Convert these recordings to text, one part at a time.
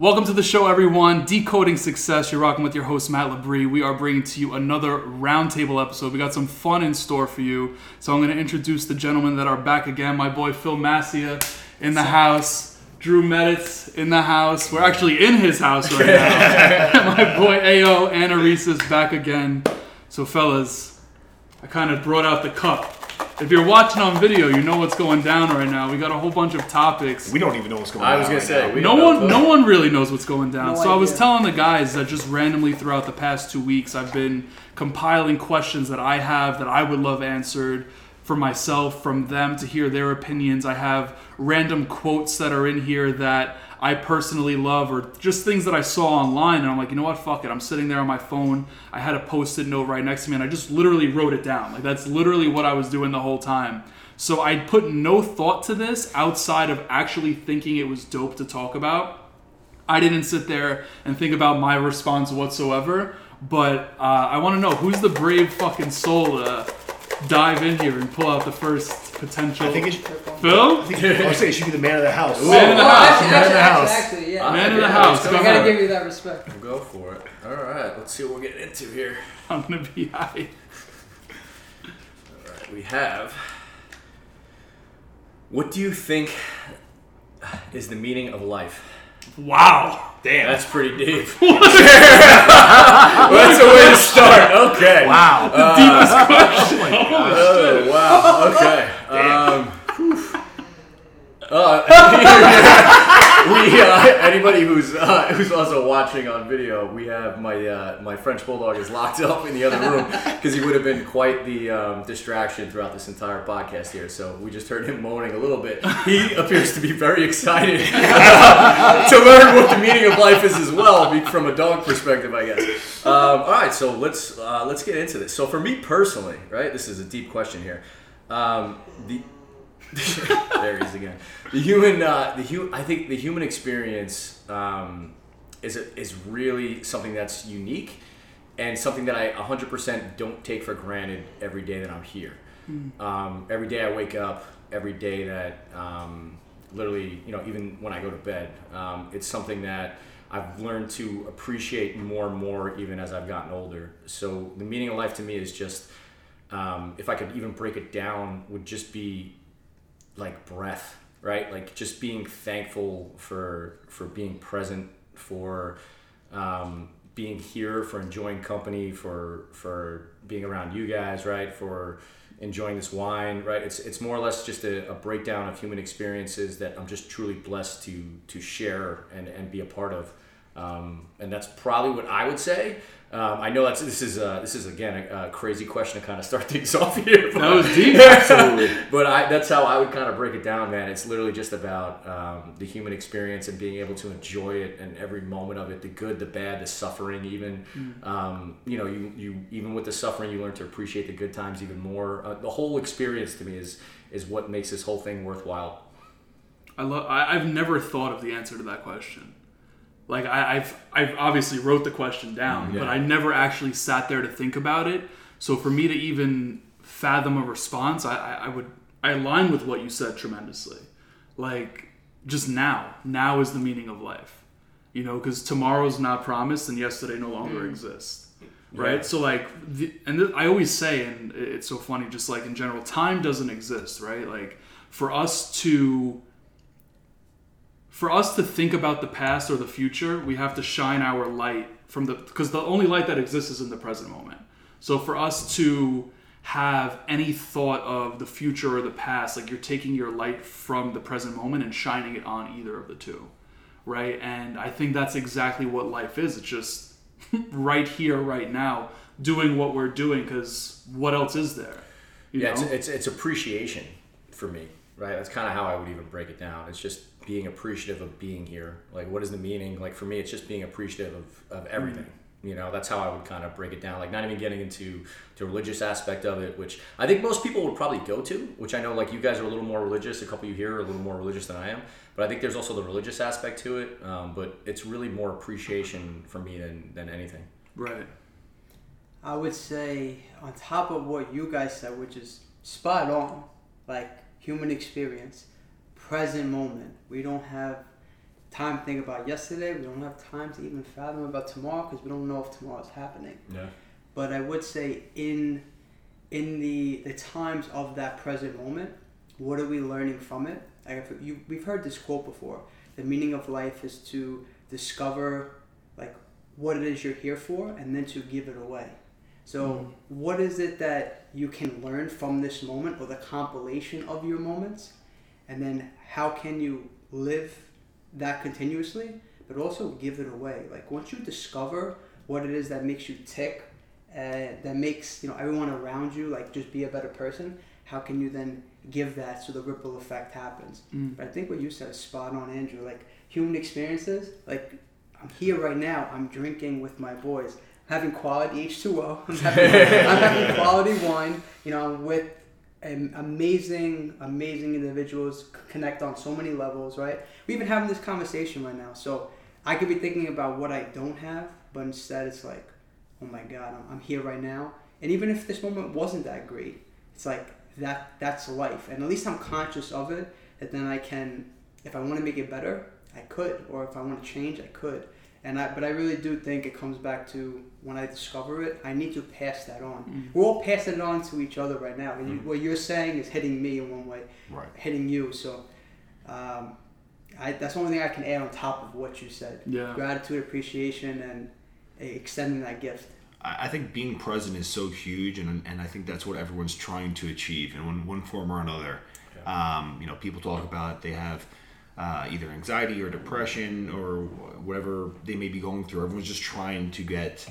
Welcome to the show, everyone. Decoding Success. You're rocking with your host, Matt Labrie. We are bringing to you another roundtable episode. We got some fun in store for you. So I'm going to introduce the gentlemen that are back again. My boy Phil Massia in the house. Drew Meditz in the house. We're actually in his house right now. My boy Ao Anaris back again. So, fellas, I kind of brought out the cup. If you're watching on video, you know what's going down right now. We got a whole bunch of topics. We don't even know what's going I was gonna right say now. we no don't one, know. no one really knows what's going down. No so I was idea. telling the guys that just randomly throughout the past two weeks, I've been compiling questions that I have that I would love answered for myself, from them to hear their opinions. I have random quotes that are in here that I personally love, or just things that I saw online, and I'm like, you know what, fuck it. I'm sitting there on my phone. I had a post-it note right next to me, and I just literally wrote it down. Like that's literally what I was doing the whole time. So I put no thought to this outside of actually thinking it was dope to talk about. I didn't sit there and think about my response whatsoever, but uh, I want to know who's the brave fucking soul to dive in here and pull out the first potential. I think it should, Phil, I think I would say it should be the man of the house. Man in the Oh, house. actually, Man in the house. actually, actually, yeah. man of the house. so Go I gotta give you that respect. We'll go for it. All right, let's see what we're getting into here. I'm gonna be high. All right, we have. What do you think is the meaning of life? Wow. Damn. That's pretty deep. That's a way to start. Okay. wow. The Deepest question. Oh wow. Okay. Um, whew. Uh, we uh, anybody who's uh, who's also watching on video, we have my uh, my French bulldog is locked up in the other room because he would have been quite the um, distraction throughout this entire podcast here. So we just heard him moaning a little bit. He appears to be very excited to learn what the meaning of life is as well, from a dog perspective, I guess. Um, all right, so let's uh, let's get into this. So for me personally, right, this is a deep question here. Um, the there he is again. The human, uh, the hu- I think the human experience um, is a, is really something that's unique and something that I 100% don't take for granted every day that I'm here. Um, every day I wake up, every day that um, literally, you know, even when I go to bed, um, it's something that I've learned to appreciate more and more even as I've gotten older. So the meaning of life to me is just, um, if I could even break it down, would just be like breath, right? Like just being thankful for for being present, for um, being here, for enjoying company, for for being around you guys, right? For enjoying this wine, right? It's it's more or less just a, a breakdown of human experiences that I'm just truly blessed to to share and, and be a part of. Um, and that's probably what I would say. Um, I know that's this is uh, this is again a, a crazy question to kind of start things off here. but- That was deep. Absolutely. but I, that's how I would kind of break it down, man. It's literally just about um, the human experience and being able to enjoy it and every moment of it, the good, the bad, the suffering. Even um, you know, you you even with the suffering, you learn to appreciate the good times even more. Uh, the whole experience to me is is what makes this whole thing worthwhile. I love. I, I've never thought of the answer to that question. Like I, I've, I've obviously wrote the question down, mm, Yeah. but I never actually sat there to think about it. So for me to even fathom a response, I, I, I would, I align with what you said tremendously. Like just now, now is the meaning of life. You know, because tomorrow's not promised and yesterday no longer mm. exists. Right. Yeah. So like, the, and th- I always say, and it's so funny, just like in general, time doesn't exist. Right. Like for us to for us to think about the past or the future, we have to shine our light from the because the only light that exists is in the present moment. So for us to have any thought of the future or the past, like you're taking your light from the present moment and shining it on either of the two, right? And I think that's exactly what life is. It's just right here, right now, doing what we're doing because what else is there? Yeah, it's, it's it's appreciation for me, right? That's kind of how I would even break it down. It's just being appreciative of being here. Like, what is the meaning? Like for me, it's just being appreciative of, of everything. You know, that's how I would kind of break it down. Like, not even getting into the religious aspect of it, which I think most people would probably go to. Which I know, like you guys are a little more religious. A couple of you here are a little more religious than I am. But I think there's also the religious aspect to it. Um, but it's really more appreciation for me than than anything. right. I would say on top of what you guys said, which is spot on, like human experience, present moment. We don't have time to think about yesterday. We don't have time to even fathom about tomorrow because we don't know if tomorrow is happening. Yeah. But I would say in in the the times of that present moment, what are we learning from it? Like if you, we've heard this quote before. The meaning of life is to discover like what it is you're here for, and then to give it away. So, mm-hmm. what is it that you can learn from this moment, or the compilation of your moments, and then how can you live that continuously, but also give it away? Like once you discover what it is that makes you tick, uh, that makes you know everyone around you like just be a better person. How can you then give that so the ripple effect happens? Mm. But I think what you said is spot on, Andrew. Like human experiences, like I'm here right now. I'm drinking with my boys. I'm having quality H2O. I'm having, I'm having quality wine. You know, I'm with amazing, amazing individuals. Connect on so many levels, right? We even having this conversation right now. So I could be thinking about what I don't have, but instead it's like, oh my God, I'm, I'm here right now. And even if this moment wasn't that great, it's like that. That's life, and at least I'm conscious of it. That then I can, if I want to make it better, I could, or if I want to change, I could. And I, but I really do think it comes back to when I discover it, I need to pass that on. Mm. We're all passing it on to each other right now. And you, what you're saying is hitting me in one way, Right. hitting you. So um, I, that's the only thing I can add on top of what you said. Yeah. Gratitude, appreciation, and extending that gift. I I think being present is so huge, and and I think that's what everyone's trying to achieve in one, one form or another. Um, you know, people talk about they have uh, either anxiety or depression or whatever they may be going through. Everyone's just trying to get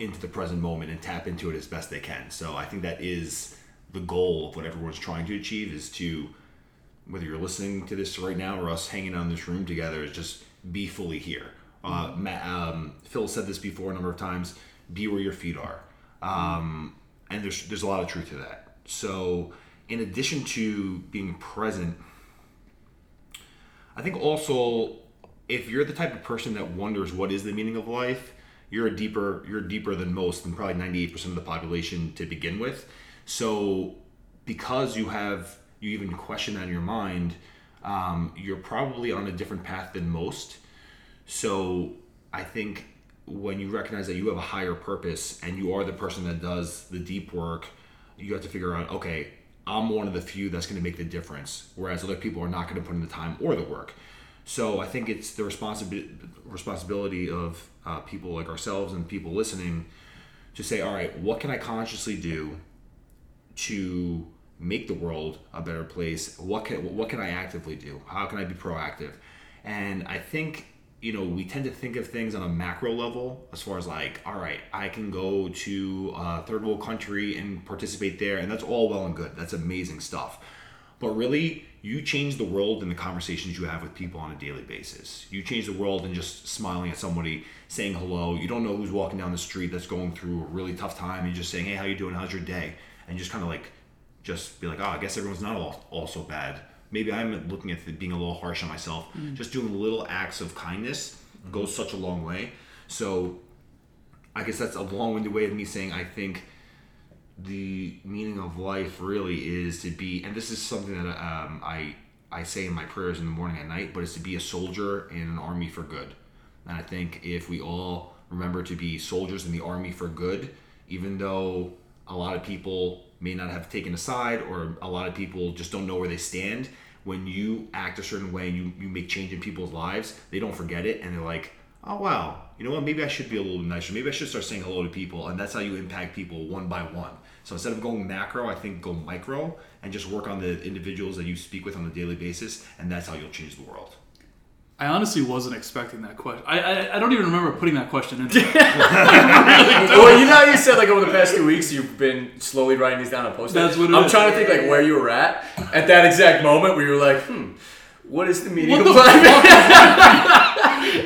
into the present moment and tap into it as best they can. So I think that is the goal of what everyone's trying to achieve is to whether you're listening to this right now or us hanging in this room together is just be fully here. Uh, um, Phil said this before a number of times. Be where your feet are, um, and there's there's a lot of truth to that. So, in addition to being present, I think also if you're the type of person that wonders what is the meaning of life, you're a deeper you're deeper than most and probably 98% of the population to begin with. So because you have you even question that in your mind, um, you're probably on a different path than most. So I think when you recognize that you have a higher purpose and you are the person that does the deep work, you have to figure out, okay, I'm one of the few that's going to make the difference, whereas other people are not going to put in the time or the work. So I think it's the responsibility responsibility of uh, people like ourselves and people listening to say, all right, what can I consciously do to make the world a better place? What can what can I actively do? How can I be proactive? And I think you know we tend to think of things on a macro level as far as like, all right, I can go to a third world country and participate there, and that's all well and good. That's amazing stuff. But really, you change the world in the conversations you have with people on a daily basis. You change the world in just smiling at somebody, saying hello. You don't know who's walking down the street that's going through a really tough time, and just saying, "Hey, how you doing? How's your day?" And just kind of like, just be like, "Oh, I guess everyone's not all, all so bad." Maybe I'm looking at the, being a little harsh on myself. Mm-hmm. Just doing little acts of kindness mm-hmm. goes such a long way. So, I guess that's a long-winded way of me saying I think the meaning of life really is to be and this is something that um, I I say in my prayers in the morning and night but it's to be a soldier in an army for good. And I think if we all remember to be soldiers in the army for good even though a lot of people may not have taken a side or a lot of people just don't know where they stand when you act a certain way and you, you make change in people's lives they don't forget it and they're like oh wow you know what maybe i should be a little nicer maybe i should start saying hello to people and that's how you impact people one by one so instead of going macro i think go micro and just work on the individuals that you speak with on a daily basis and that's how you'll change the world I honestly wasn't expecting that question. I, I I don't even remember putting that question in. there. well, you know how you said like over the past two weeks you've been slowly writing these down on post That's what it I'm is. trying to think like where you were at at that exact moment where you were like, hmm, what is the meaning What of the life?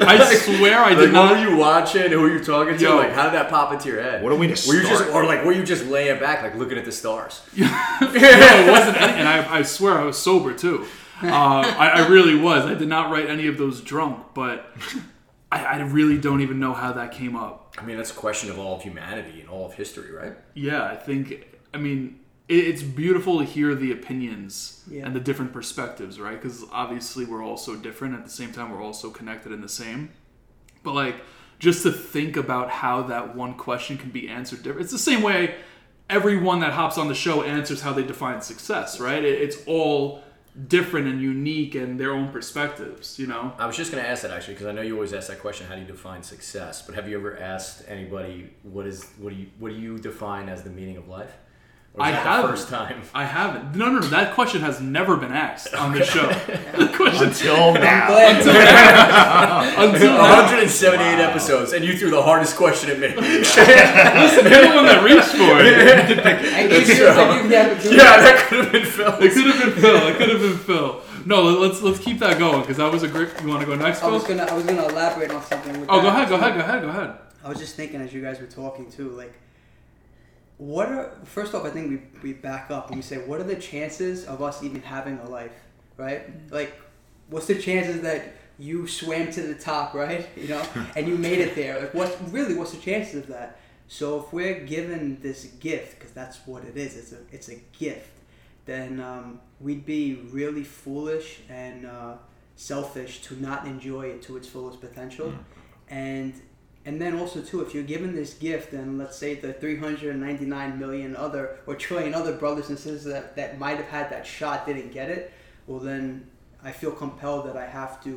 I swear I like, did what were not. you watching? Who were you talking to? Yo. Like, how did that pop into your head? What are we to Were you just, or like, were you just laying back, like looking at the stars? No, it wasn't. Any, and I, I swear I was sober too. Uh, I, I really was. I did not write any of those drunk, but I, I really don't even know how that came up. I mean, that's a question of all of humanity and all of history, right? Yeah, I think. I mean, it, it's beautiful to hear the opinions Yeah. and the different perspectives, right? Because obviously we're all so different. At the same time, we're all so connected and the same. But like, just to think about how that one question can be answered different. It's the same way everyone that hops on the show answers how they define success, right? It's all different and unique and their own perspectives, you know? I was just going to ask that actually because I know you always ask that question. How do you define success? But have you ever asked anybody what is what do you what do you define as the meaning of life? Or I that have the first time. I haven't. No, no, no. That question has never been asked on this show. the question Until now. Glad to- until now. 178 episodes, and you threw the hardest question at me. Listen, you're the one that reached for it. I give you, I give you the opportunity. yeah, that could have been Phil. It could have been Phil. It could have been Phil. No, let's let's keep that going because that was a great. You want to go next, I was gonna, I was gonna elaborate on something. With Oh, that. go ahead. Go ahead. Go ahead. Go ahead. I was just thinking as you guys were talking too, like, what are first off? I think we we back up and we say, what are the chances of us even having a life, right? Like, what's the chances that you swam to the top, right? You know, and you made it there. Like, what really? What's the chances of that? So if we're given this gift, because that's what it is, it's a it's a gift, then um, we'd be really foolish and uh, selfish to not enjoy it to its fullest potential, and and then also too, if you're given this gift, and let's say the 399 million other or trillion other brothers and sisters that, that might have had that shot didn't get it, well then I feel compelled that I have to,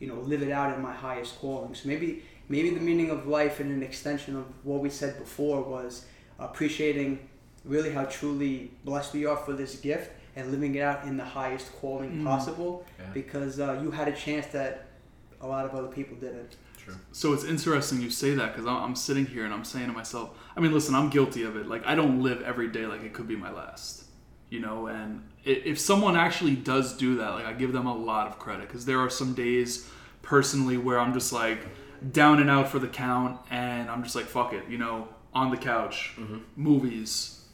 you know, live it out in my highest calling. So maybe maybe the meaning of life and an extension of what we said before was appreciating really how truly blessed we are for this gift and living it out in the highest calling Mm. possible Yeah. because uh, you had a chance that a lot of other people didn't. True. So it's interesting you say that because I'm, I'm sitting here and I'm saying to myself, I mean, listen, I'm guilty of it. Like, I don't live every day like it could be my last, you know. And if someone actually does do that, like, I give them a lot of credit because there are some days personally where I'm just like down and out for the count, and I'm just like, fuck it, you know, on the couch, mm-hmm. movies,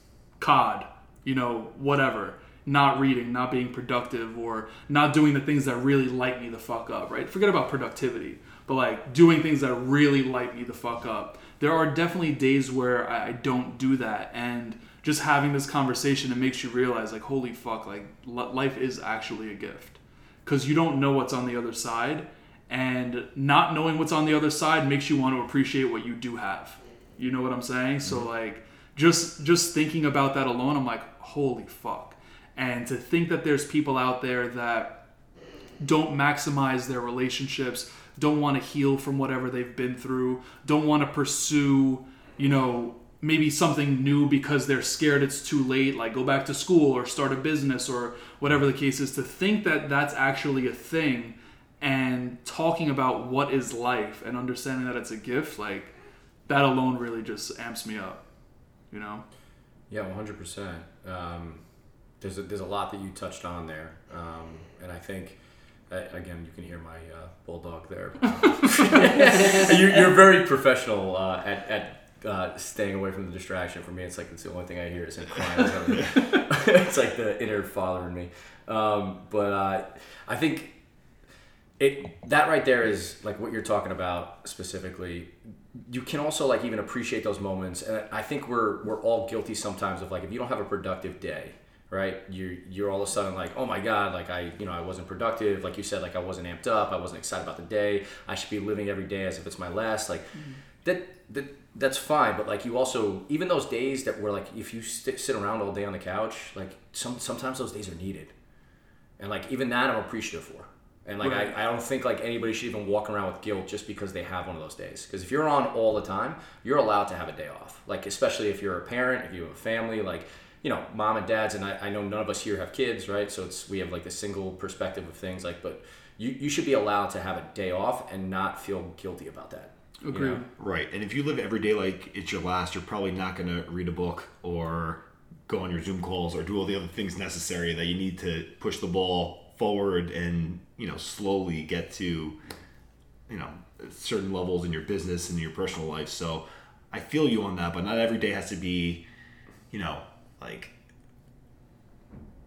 COD, you know, whatever. Not reading, not being productive, or not doing the things that really light me the fuck up, right? Forget about productivity, but like doing things that really light me the fuck up. There are definitely days where I I don't do that, and just having this conversation, it makes you realize, like, holy fuck, like, li- life is actually a gift. Because you don't know what's on the other side, and not knowing what's on the other side makes you want to appreciate what you do have. You know what I'm saying? So mm-hmm. like just just thinking about that alone, I'm like, holy fuck. And to think that there's people out there that don't maximize their relationships, don't want to heal from whatever they've been through, don't want to pursue, you know, maybe something new because they're scared it's too late, like go back to school or start a business or whatever the case is, to think that that's actually a thing and talking about what is life and understanding that it's a gift, like that alone really just amps me up, you know? Yeah, one hundred percent. Um, There's a, there's a lot that you touched on there, um, and I think again you can hear my uh, bulldog there. you, you're very professional uh, at at uh, staying away from the distraction. For me, it's like it's the only thing I hear is him crying. it's like the inner father in me. Um, but uh, I think it that right there is like what you're talking about specifically you can also like even appreciate those moments and i think we're we're all guilty sometimes of like if you don't have a productive day right? You you're all of a sudden like oh my god like i you know i wasn't productive. Like you said like i wasn't amped up. I wasn't excited about the day. I should be living every day as if it's my last. Like mm-hmm. that that that's fine. But like you also even those days that were like if you st- sit around all day on the couch like some sometimes those days are needed. And like even that i'm appreciative for. And like Right. I, I don't think like anybody should even walk around with guilt just because they have one of those days. Because if you're on all the time you're allowed to have a day off. Like especially if you're a parent if you have a family like you know mom and dads and I, I know none of us here have kids right so it's we have like the single perspective of things like but you, you should be allowed to have a day off and not feel guilty about that you know? Right. And if you live every day like it's your last, you're probably not going to read a book or go on your Zoom calls or do all the other things necessary that you need to push the ball forward and, you know, slowly get to, you know, certain levels in your business and your personal life. So I feel you on that, but not every day has to be, you know, like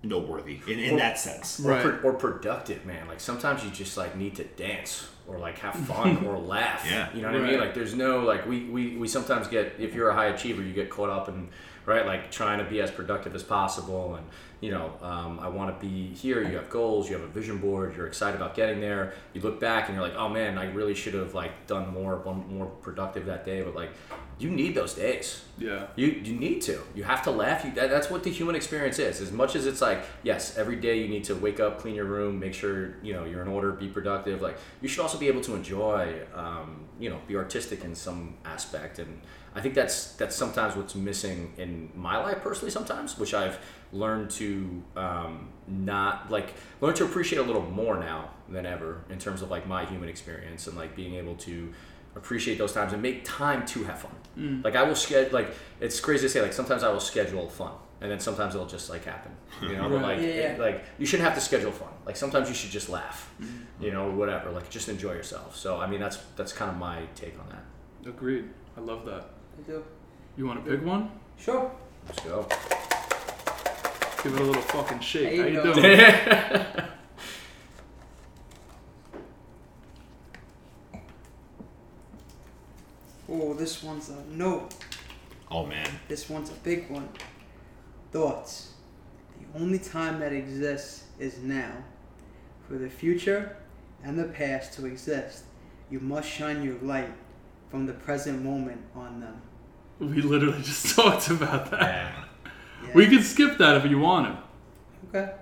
noteworthy in, in that sense. or, Right. pro- or productive man like sometimes you just like need to dance or like have fun or laugh Yeah. you know what i mean like there's no like we, we we sometimes get if you're a high achiever you get caught up in right? Like trying to be as productive as possible, and you know, um, I want to be here. You have goals, you have a vision board, you're excited about getting there. You look back and you're like, oh man, I really should have like done more, one more productive that day. But like, you need those days. Yeah. You, you need to. You have to laugh. You, that, that's what the human experience is. As much as it's like, yes, every day you need to wake up, clean your room, make sure you know you're in order, be productive. Like you should also be able to enjoy, um, you know, be artistic in some aspect. And I think that's that's sometimes what's missing in my life personally. Sometimes, which I've learned to um, not like learn to appreciate a little more now than ever in terms of like my human experience and like being able to appreciate those times and make time to have fun. Like I will schedule like it's crazy to say like sometimes I will schedule fun and then sometimes it'll just like happen. You know, but Right. like Yeah, it- like you shouldn't have to schedule fun. Like sometimes you should just laugh. You know, whatever. Like just enjoy yourself. So I mean that's that's kind of my take on that. Agreed. I love that. I do. You want to pick one? Sure. Let's go. Give it a little fucking shake. How you you go. doing? Oh, this one's a no. Oh man. This one's a big one. Thoughts. The only time that exists is now. For the future and the past to exist, you must shine your light from the present moment on them. We literally just talked about that. Yeah. Yeah. We can skip that if you want to. Okay.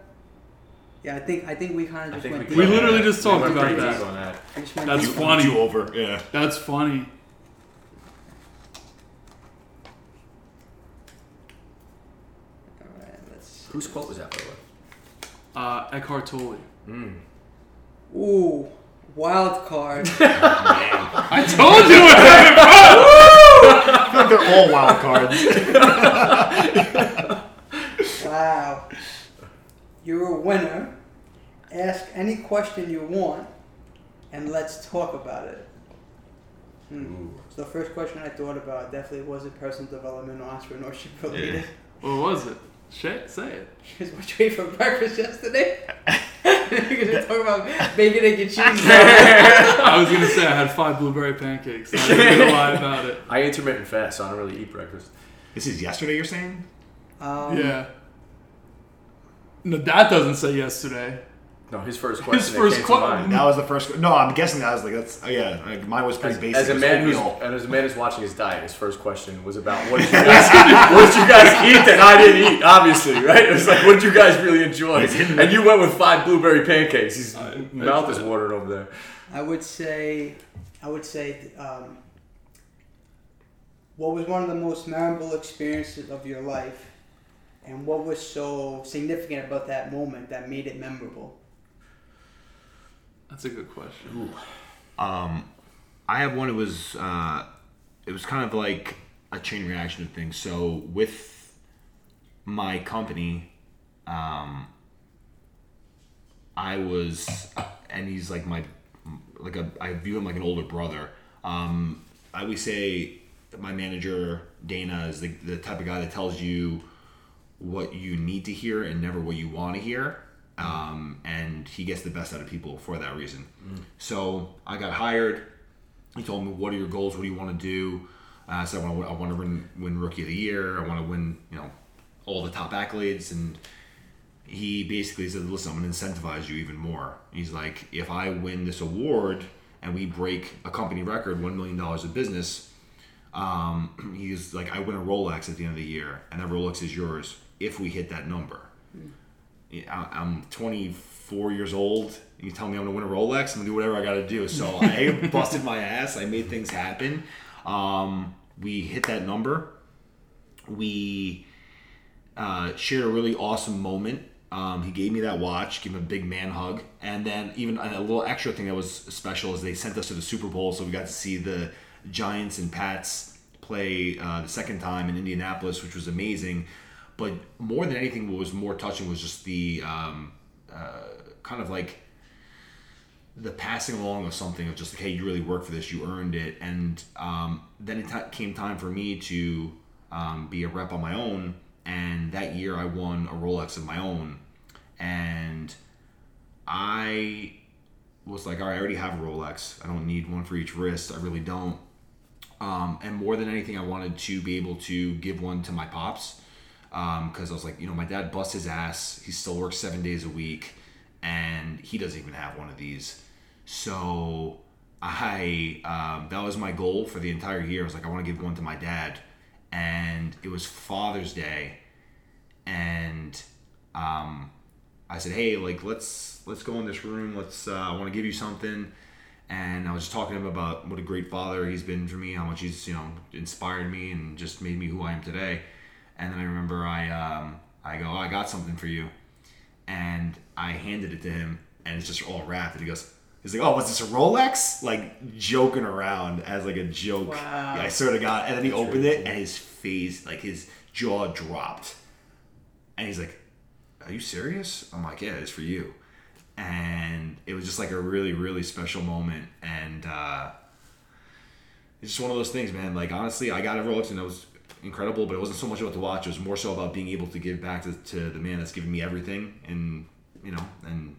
Yeah, I think I think we kind of just went. we, We literally just talked went about that. that. We just went That's deep. funny. You over. Yeah. That's funny. All right, let's. Whose quote was that by the way? Uh, Eckhart Tolle. Mm. Ooh, wild card. I told you it. I feel like they're all wild cards. wow. You're a winner. Ask any question you want, and let's talk about it. Hmm. So the first question I thought about definitely wasn't personal development or entrepreneurship related. What was it? Say, say it. Because what you ate for breakfast yesterday? Because we're talking about bacon, egg, and cheese. I was gonna say I had five blueberry pancakes. I'm not even gonna lie about it. I intermittent fast, so I don't really eat breakfast. This is yesterday. You're saying? Um, Yeah. No, that doesn't say yesterday. No, his first question. that first question. to. That was the first. No, I'm guessing that was like that's. Oh yeah, like, mine was pretty As, basic. as a man who's and as a man who's watching his diet, his first question was about what did you guys what did you guys eat that I didn't eat? Obviously, right? It was like what did you guys really enjoy? And you went with five blueberry pancakes. His I- mouth is watering over there. I would say, I would say, um, what was one of the most memorable experiences of your life, and what was so significant about that moment that made it memorable? That's a good question. Um, I have one. It was uh, it was kind of like a chain reaction of things. So with my company, um, I was, and he's like my, like a, I view him like an older brother. Um, I always say my manager Dana is the, the type of guy that tells you what you need to hear and never what you want to hear. Um, and he gets the best out of people for that reason. So I got hired. He told me, "What are your goals? What do you want to do?" Uh, I said, "I want to, I want to win, win Rookie of the Year. I want to win, you know, all the top accolades." And he basically said, "Listen, I'm going to incentivize you even more." He's like, "If I win this award and we break a company record, one million dollars of business, um, he's like, I win a Rolex at the end of the year, and that Rolex is yours if we hit that number." I- I'm 24 years old. You tell me I'm gonna win a Rolex, I'm gonna do whatever I gotta do. So I busted my ass. I made things happen. Um, we hit that number. We uh, shared a really awesome moment. Um, he gave me that watch, gave him a big man hug, and then even a little extra thing that was special is they sent us to the Super Bowl, so we got to see the Giants and Pats play uh, the second time in Indianapolis, which was amazing. But more than anything, what was more touching was just the um, uh, kind of like the passing along of something of just like, hey, you really worked for this, you earned it, and um, then it t- came time for me to um, be a rep on my own, and that year I won a Rolex of my own, and I was like, all right, I already have a Rolex, I don't need one for each wrist, I really don't, um, and more than anything, I wanted to be able to give one to my pops because I was like, you know, my dad busts his ass. He still works seven days a week, and he doesn't even have one of these. So I um, that was my goal for the entire year. I was like, I want to give one to my dad, and it was Father's Day, and um, I said, hey, like let's let's go in this room. Let's uh, I want to give you something. And I was just talking to him about what a great father he's been for me, how much he's you know inspired me and just made me who I am today. And then I remember I um, I go, oh, I got something for you, and I handed it to him, and it's just all wrapped. And he goes, he's like, oh, was this a Rolex? Like joking around as like a joke. Wow. Yeah, I swear to God. And then he opened it, and his face, like his jaw dropped, and he's like, are you serious? I'm like, yeah, it's for you. And it was just like a really, really special moment. And uh, it's just one of those things, man. Like, honestly, I got a Rolex and it was incredible, but it wasn't so much about the watch. It was more so about being able to give back to, to the man that's given me everything. And, you know, and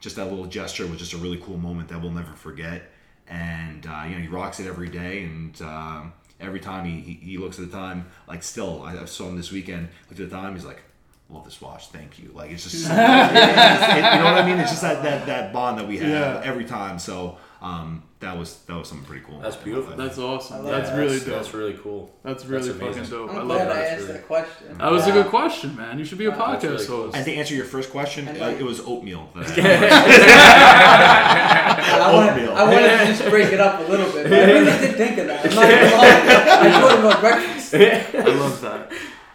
just that little gesture was just a really cool moment that we'll never forget. And, uh, you know, he rocks it every day. And, um, every time he, he, he looks at the time, like still, I, I saw him this weekend, looked at the time, he's like, love this watch, thank you. Like, it's just, it- you know what I mean? It's just that, that, that bond that we have Yeah. every time. So, um, that was, that was something pretty cool. That's beautiful. That's awesome. I That's that. really that's, dope. That's really cool. That's really That's fucking dope. I I'm love glad I that. asked really- that question. That was a good question, man. You should be a Wow, podcast that's really cool. host. And to answer your first question, And uh, it was oatmeal. That I wanted, Oatmeal. I wanted to just break it up a little bit. But I really did think of that. I'm not gonna. I told him about breakfast. I love that.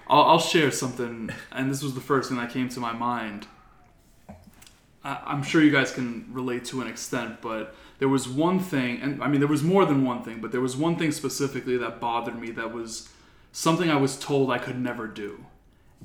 I'll, I'll share something, and this was the first thing that came to my mind. I, I'm sure you guys can relate to an extent, but there was one thing, and I mean, there was more than one thing, but there was one thing specifically that bothered me that was something I was told I could never do.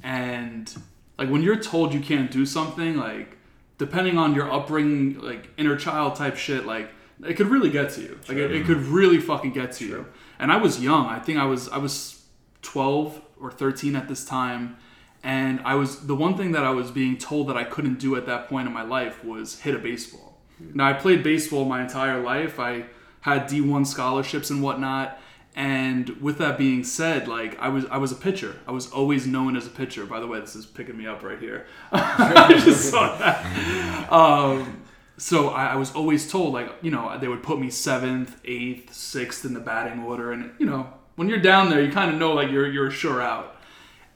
And, like, when you're told you can't do something, like, depending on your upbringing, like, inner child type shit, like, it could really get to you. Like, it, it could really fucking get to you. And I was young. I think I was, I was 12 or 13 at this time and i was the one thing that i was being told that i couldn't do at that point in my life was hit a baseball now i played baseball my entire life. I had d1 scholarships and whatnot. And with that being said like i was i was a pitcher. I was always known as a pitcher. By the way this is picking me up right here. I just saw that. Um, so I, I was always told like you know they would put me seventh eighth sixth in the batting order. And you know when you're down there you kind of know like you're you're sure out.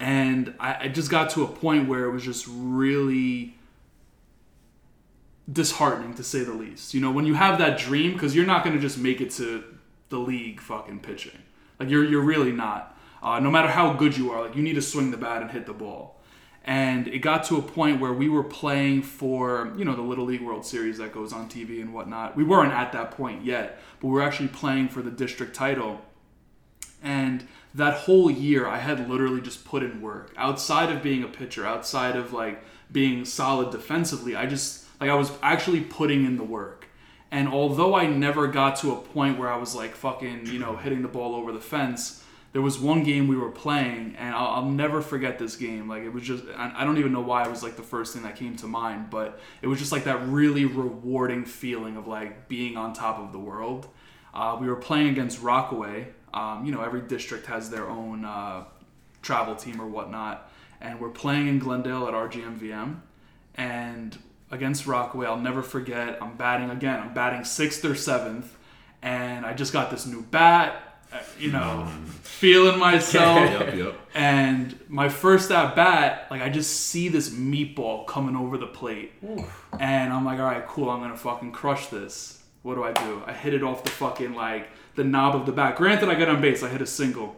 And I, I just got to a point where it was just really disheartening to say the least. You know when you have that dream because you're not going to just make it to the league fucking pitching. Like you're you're really not. Uh, no matter how good you are like you need to swing the bat and hit the ball. And it got to a point where we were playing for you know the little league world series that goes on tv and whatnot. We weren't at that point yet but we were actually playing for the district title. And that whole year i had literally just put in work. Outside of being a pitcher outside of like being solid defensively i just like i was actually putting in the work. And although i never got to a point where i was like fucking you know hitting the ball over the fence there was one game we were playing and i'll, I'll never forget this game. Like it was just I, I don't even know why it was like the first thing that came to mind but it was just like that really rewarding feeling of like being on top of the world. Uh, we were playing against rockaway. Um, you know every district has their own uh, travel team or whatnot. And we're playing in glendale at rgmvm and against rockaway i'll never forget i'm batting again i'm batting sixth or seventh and i just got this new bat uh, you know feeling myself yep, yep. and my first at bat, like I just see this meatball coming over the plate, and I'm like, all right, cool, I'm gonna fucking crush this. What do I do? I hit it off the fucking like the knob of the bat. Granted, I got on base, I hit a single.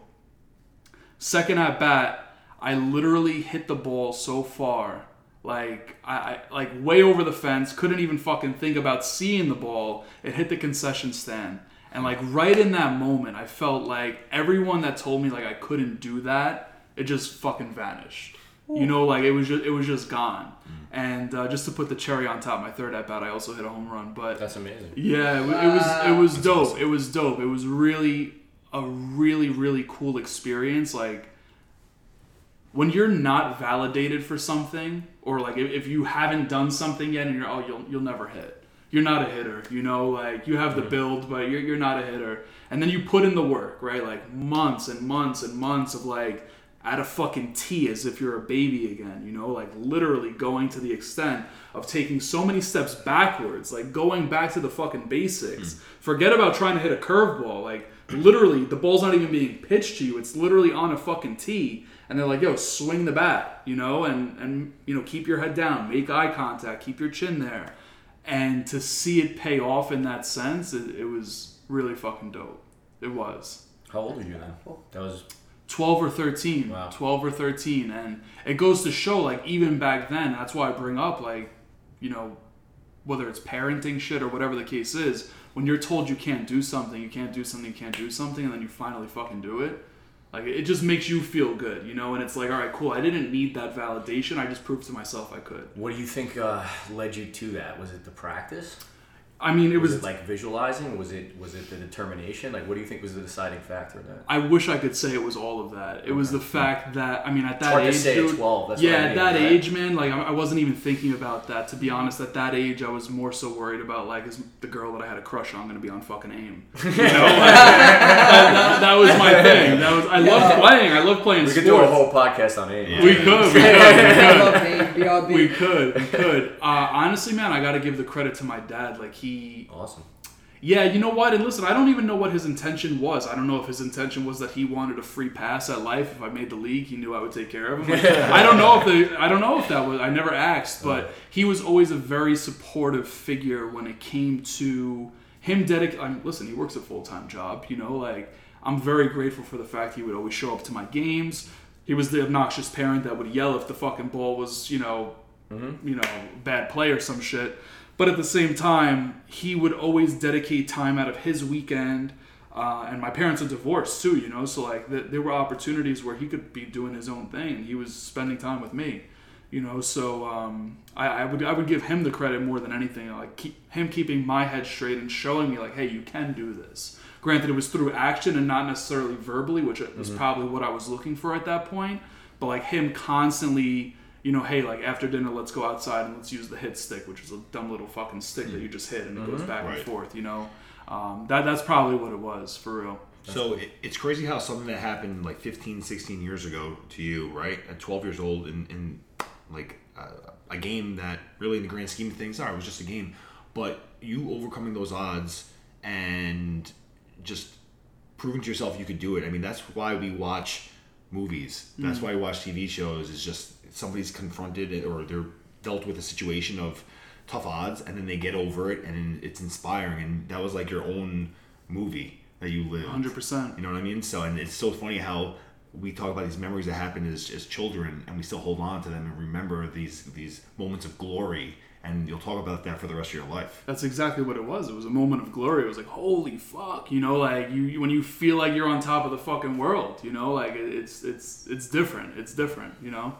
Second at bat, I literally hit the ball so far, like I, I like way over the fence. Couldn't even fucking think about seeing the ball. It hit the concession stand. And like right in that moment, I felt like everyone that told me like I couldn't do that, it just fucking vanished. You know, like it was just it was just gone. And uh, just to put the cherry on top, my third at bat, I also hit a home run. But That's amazing. yeah, it, it was it was dope. It was dope. It was really a really really cool experience. Like when you're not validated for something, or like if, if you haven't done something yet, and you're oh you'll you'll never hit. You're not a hitter, you know. Like you have the build, but you're you're not a hitter. And then you put in the work, right? Like months and months and months of like at a fucking tee as if you're a baby again, you know, like literally going to the extent of taking so many steps backwards, like going back to the fucking basics. Hmm. Forget about trying to hit a curveball. Like literally, the ball's not even being pitched to you; it's literally on a fucking tee, and they're like, "Yo, swing the bat," you know, and and you know, keep your head down, make eye contact, keep your chin there, and to see it pay off in that sense, it, it was really fucking dope. It was. How old were you then? That was 12 or 13 Wow. 12 or 13 and it goes to show like even back then that's why i bring up like you know whether it's parenting shit or whatever the case is when you're told you can't do something you can't do something you can't do something and then you finally fucking do it like it just makes you feel good you know and it's like all right cool i didn't need that validation i just proved to myself i could What do you think uh, led you to that? Was it the practice? I mean it Was, was it like visualizing? Was it was it the determination? Like, what do you think was the deciding factor in that? I wish I could say it was all of that. It was the fact that I mean, at that hard to age, say at dude, 12, that's yeah, what I at mean, that right? age, man, like I I wasn't even thinking about that. To be honest, at that age, I was more so worried about like, is the girl that I had a crush on going to be on fucking aim? You know, like, that, that- that was my thing. That was I love playing. I love playing We could do a whole podcast on aim. we could, we could, we could. Love Abe, BRB. We could, we could. Uh, honestly, man, I got to give the credit to my dad. Like he, Awesome. yeah, you know what? And listen, I don't even know what his intention was. I don't know if his intention was that he wanted a free pass at life. If I made the league, he knew I would take care of him. Like, I don't know if the I don't know if that was. I never asked, but he was always a very supportive figure when it came to him. Dedic- I'm, listen, he works a full time job. You know, like I'm very grateful for the fact he would always show up to my games. He was the obnoxious parent that would yell if the fucking ball was, you know, you know, bad play or some shit. But at the same time, he would always dedicate time out of his weekend. Uh, and my parents are divorced too, you know, so like th- there were opportunities where he could be doing his own thing, and he was spending time with me, you know. So um, I, I would I would give him the credit more than anything, like keep, him keeping my head straight and showing me like, hey, you can do this. Granted, it was through action and not necessarily verbally, which was probably what I was looking for at that point. But like him constantly you know, hey, like after dinner, let's go outside and let's use the hit stick, which is a dumb little fucking stick that you just hit and it goes back Right. and forth. You know, um, that that's probably what it was for real. So it, it's crazy how something that happened like 15, 16 years ago to you, right? At 12 years old, in, in like uh, a game that really, in the grand scheme of things, sorry, it was just a game. But you overcoming those odds and just proving to yourself you could do it. I mean, that's why we watch movies. That's mm. why we watch TV shows. Is just somebody's confronted it or they're dealt with a situation of tough odds, and then they get over it, and it's inspiring. And that was like your own movie that you lived. Hundred percent. You know what I mean? So, and it's so funny how we talk about these memories that happened as, as children, and we still hold on to them and remember these these moments of glory. And you'll talk about that for the rest of your life. That's exactly what it was. It was a moment of glory. It was like, holy fuck, you know, like you, you when you feel like you're on top of the fucking world, you know, like it's it's it's different. It's different, you know.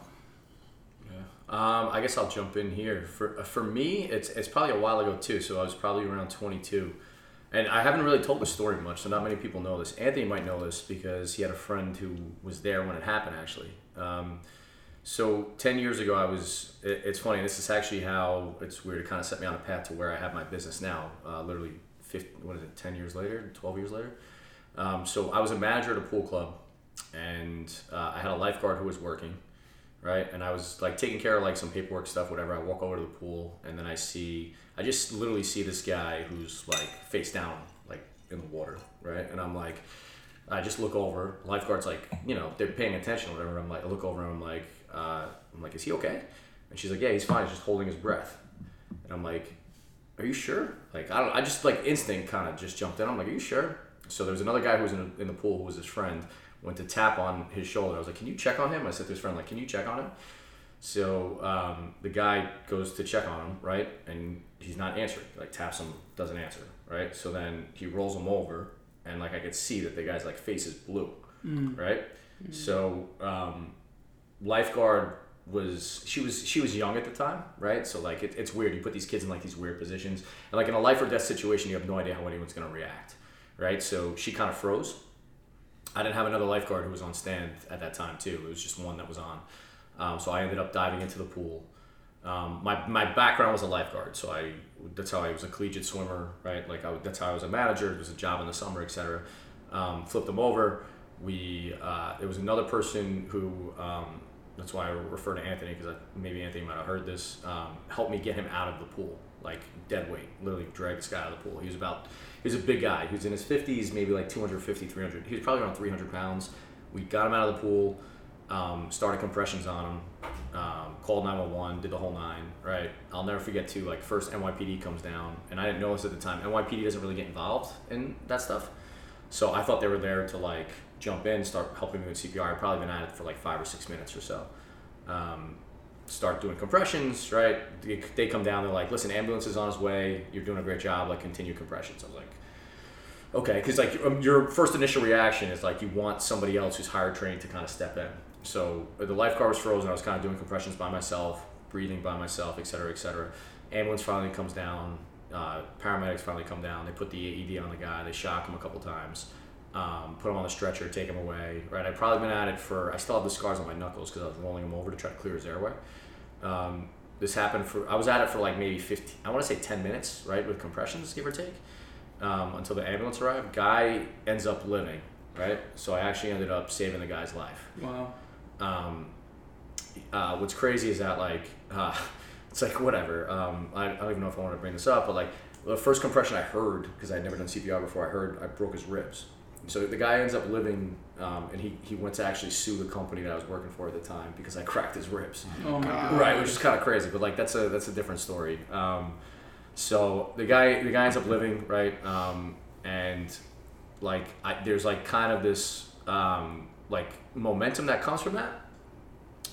Um, I guess I'll jump in here. For uh, for me, it's it's probably a while ago too. So I was probably around 22, and I haven't really told the story much, so not many people know this. Anthony might know this because he had a friend who was there when it happened. Actually, um, so 10 years ago, I was. It, it's funny. This is actually how it's weird. It kind of set me on a path to where I have my business now. Uh, literally, 50, what is it? 10 years later, 12 years later. Um, so I was a manager at a pool club, and uh, I had a lifeguard who was working right? And I was like taking care of like some paperwork stuff, whatever. I walk over to the pool, and then I see, I just literally see this guy who's like face down, like in the water, right? And I'm like, I just look over. Lifeguard's like, you know, they're paying attention, whatever. I'm like, I look over and I'm like, uh, I'm like, is he okay? And she's like, yeah, he's fine. He's just holding his breath. And I'm like, are you sure? Like, I don't. I just like instinct kind of just jumped in. I'm like, are you sure? So there was another guy who was in, in the pool who was his friend. Went to tap on his shoulder. I was like, can you check on him? I said to his friend, like, can you check on him? So um, the guy goes to check on him, right? And he's not answering. Like taps him, doesn't answer, right? So then he rolls him over, and like I could see that the guy's like face is blue, right? So um, lifeguard was she was she was young at the time, right? So like it, it's weird. You put these kids in like these weird positions, and like in a life or death situation, you have no idea how anyone's gonna react, right? So she kind of froze. I didn't have another lifeguard who was on stand at that time too. It was just one that was on. Um, so I ended up diving into the pool. Um, my, my background was a lifeguard, so I that's how I was a collegiate swimmer, right? Like I, that's how I was a manager. It was a job in the summer, etc. Um, flipped them over, we uh, there was another person who um, that's why I refer to Anthony because maybe Anthony might have heard this. Um, helped me get him out of the pool, like dead weight, literally dragged this guy out of the pool. He was about he was a big guy. He was in his 50s, maybe like 250, 300. He was probably around 300 pounds. We got him out of the pool, um, started compressions on him, um, called 911, did the whole nine, right? I'll never forget too, like first NYPD comes down, and I didn't know this at the time. NYPD doesn't really get involved in that stuff. So I thought they were there to like jump in, start helping me with CPR. I've probably been at it for like five or six minutes or so. Um, start doing compressions, right? They, they come down, they're like, listen, ambulance is on its way. You're doing a great job. Like, continue compressions. I was like, okay, because like um, your first initial reaction is like you want somebody else who's higher trained to kind of step in. So uh, the lifeguard was frozen. I was kind of doing compressions by myself, breathing by myself, et cetera, et cetera. Ambulance finally comes down. Uh, paramedics finally come down. They put the AED on the guy. They shock him a couple times. Um, put him on the stretcher, take him away. Right, I've probably been at it for. I still have the scars on my knuckles because I was rolling him over to try to clear his airway. Um, this happened for. I was at it for like maybe fifteen. I want to say ten minutes, right, with compressions, give or take, um, until the ambulance arrived. Guy ends up living, right. So I actually ended up saving the guy's life. Wow. Um, uh, what's crazy is that like uh, it's like whatever. Um, I, I don't even know if I want to bring this up, but like the first compression I heard because I'd never done CPR before, I heard I broke his ribs. So the guy ends up living, um, and he, he went to actually sue the company that I was working for at the time because I cracked his ribs. Oh my god. Right, which is kind of crazy, but like that's a that's a different story. Um, so the guy the guy ends up living right, um, and like I, there's like kind of this um, like momentum that comes from that.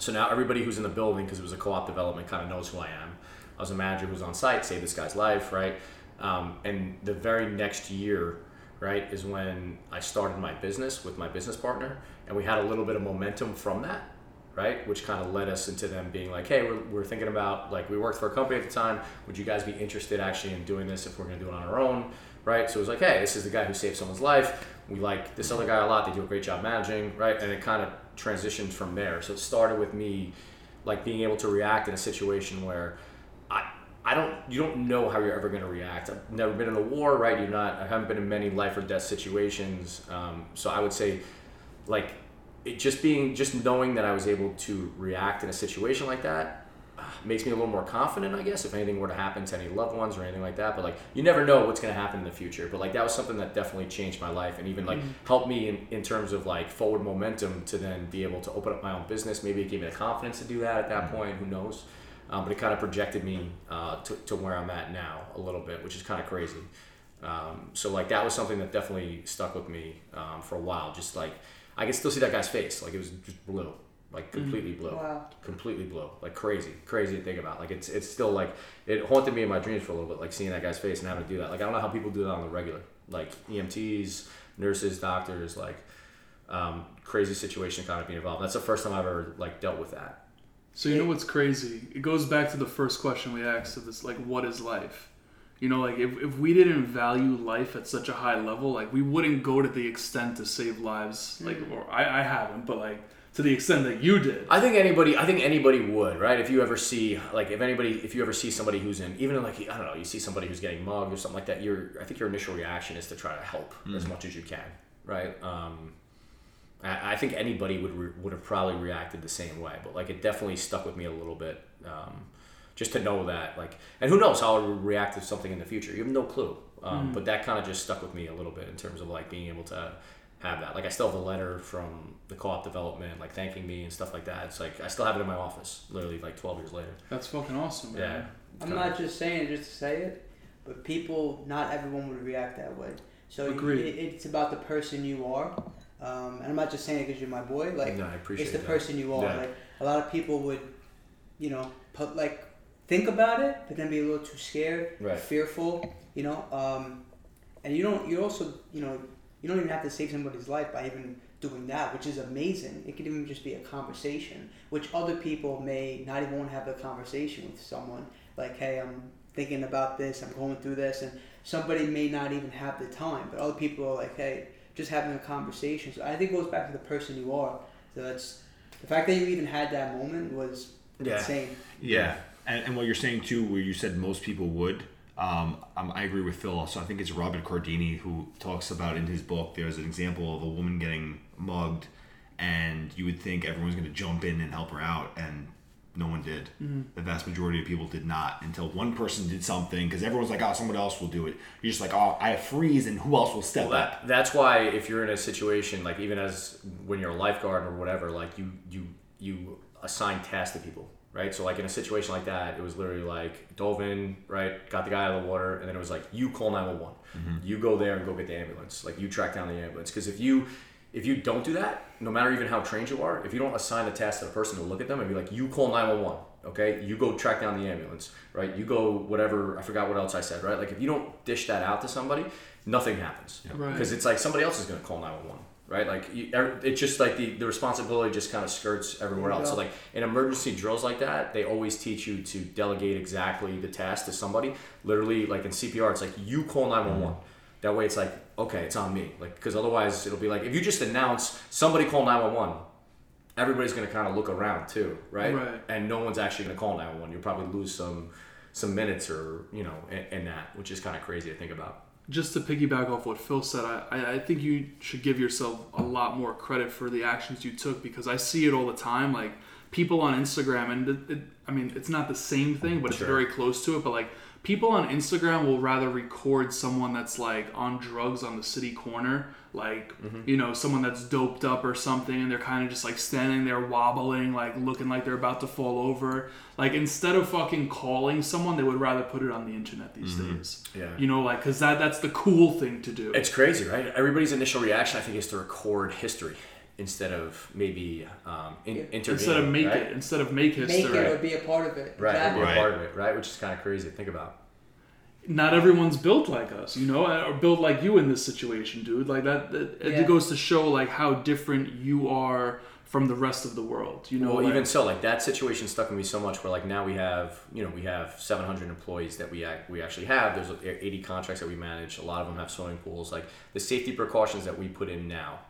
So now everybody who's in the building, because it was a co-op development, kind of knows who I am. I was a manager who was on site, saved this guy's life, right? Um, and the very next year, right, is when I started my business with my business partner, and we had a little bit of momentum from that, right? Which kind of led us into them being like, hey, we're, we're thinking about, like, we worked for a company at the time. Would you guys be interested actually in doing this if we're going to do it on our own, right? So it was like, hey, this is the guy who saved someone's life. We like this other guy a lot. They do a great job managing, right? And it kind of transitioned from there. So it started with me, like, being able to react in a situation where I, don't you don't know how you're ever going to react. I've never been in a war, right? You're not. I haven't been in many life or death situations. Um, so I would say, like, it just being just knowing that I was able to react in a situation like that uh, makes me a little more confident, I guess, if anything were to happen to any loved ones or anything like that. But like, you never know what's going to happen in the future. But like, that was something that definitely changed my life and even like helped me in, in terms of like forward momentum to then be able to open up my own business. Maybe it gave me the confidence to do that at that point. Who knows? Um, but it kind of projected me uh, to, to where I'm at now a little bit, which is kind of crazy. Um, so like that was something that definitely stuck with me um, for a while. Just like I can still see that guy's face, like it was just blue, like completely blue, Wow. completely blue, like crazy, crazy to think about. Like it's it's still like it haunted me in my dreams for a little bit, like seeing that guy's face and having to do that. Like I don't know how people do that on the regular, like EMTs, nurses, doctors, like um, crazy situation kind of being involved. That's the first time I've ever like dealt with that. So you know what's crazy? It goes back to the first question we asked of this, like, what is life? You know, like if, if we didn't value life at such a high level, like we wouldn't go to the extent to save lives. Like, or I, I haven't, but like to the extent that you did. I think anybody, I think anybody would, right? If you ever see, like, if anybody, if you ever see somebody who's in, even like, I don't know, you see somebody who's getting mugged or something like that, your, I think your initial reaction is to try to help as much as you can, right? Um, I, I think anybody would re- would have probably reacted the same way, but like, it definitely stuck with me a little bit, um, just to know that, like, and who knows how I would react to something in the future? You have no clue. Um, But that kind of just stuck with me a little bit in terms of like being able to have that. Like I still have a letter from the co-op development, like thanking me and stuff like that. It's like I still have it in my office, literally like 12 years later. That's fucking awesome, man. Yeah. I'm not just saying just to say it, but people, not everyone would react that way. So Agreed. it, it's about the person you are. Um, and I'm not just saying it because you're my boy. Like no, I appreciate it's the that. person you are. Yeah. Like a lot of people would, you know, put like think about it, but then be a little too scared, Right. fearful. You know, um, and you don't. You also, you know, you don't even have to save somebody's life by even doing that, which is amazing. It could even just be a conversation, which other people may not even want to have a conversation with someone. Like, hey, I'm thinking about this. I'm going through this, and somebody may not even have the time, but other people are like, hey, just having a conversation. So I think it goes back to the person you are. So that's the fact that you even had that moment was Yeah. insane. Yeah, and, and what you're saying too, where you said most people would, Um, um, I agree with Phil. So I think it's Robert Cialdini who talks about in his book. There's an example of a woman getting mugged, and you would think everyone's going to jump in and help her out, and no one did. Mm. The vast majority of people did not until one person did something because everyone's like, "Oh, someone else will do it." You're just like, "Oh, I freeze, and who else will step Well, up?" that's why if you're in a situation like even as when you're a lifeguard or whatever, like you you you assign tasks to people, right? So like in a situation like that, it was literally like dove in, right, got the guy out of the water, and then it was like you call nine one one, mm-hmm. you go there and go get the ambulance, like you track down the ambulance, because if you if you don't do that, no matter even how trained you are, if you don't assign the task to the person to look at them and be like, you call 911, okay? You go track down the ambulance, right? You go whatever, I forgot what else I said, right? Like if you don't dish that out to somebody, nothing happens. Right. Because it's like somebody else is going to call 911, right? Like you, er- it's just like the, the responsibility just kind of skirts everywhere There you else. So like in emergency drills like that, they always teach you to delegate exactly the task to somebody. Literally, like in CPR, it's like you call 911. That way, it's like okay, it's on me. Like because otherwise, it'll be like if you just announce somebody call 911, everybody's gonna kind of look around too, right? Right. And no one's actually gonna call 911. You'll probably lose some some minutes or you know in, in that, which is kind of crazy to think about. just to piggyback off what Phil said, I, I, I think you should give yourself a lot more credit for the actions you took because I see it all the time. Like people on Instagram, and it, it, I mean, it's not the same thing, but it's Sure. very close to it. But like people on Instagram will rather record someone that's like on drugs on the city corner, like mm-hmm. you know, someone that's doped up or something, and they're kind of just like standing there wobbling, like looking like they're about to fall over. Like instead of fucking calling someone, they would rather put it on the internet these mm-hmm. days. Yeah. You know, like because that that's the cool thing to do. It's crazy, right? Everybody's initial reaction, I think, is to record history instead of maybe um, in, Yeah. intervene. instead of make right? it, instead of make history. Make it or be a part of it. Right, Exactly. be a part of it, right? Which is kind of crazy to think about. Not everyone's built like us, you know, or built like you in this situation, dude. Like that, that Yeah. it goes to show like how different you are from the rest of the world. You know, Well, like- even so, like that situation stuck with me so much. Where like now we have, you know, we have 700 employees that we act, we actually have. There's 80 contracts that we manage. A lot of them have swimming pools. Like the safety precautions that we put in now,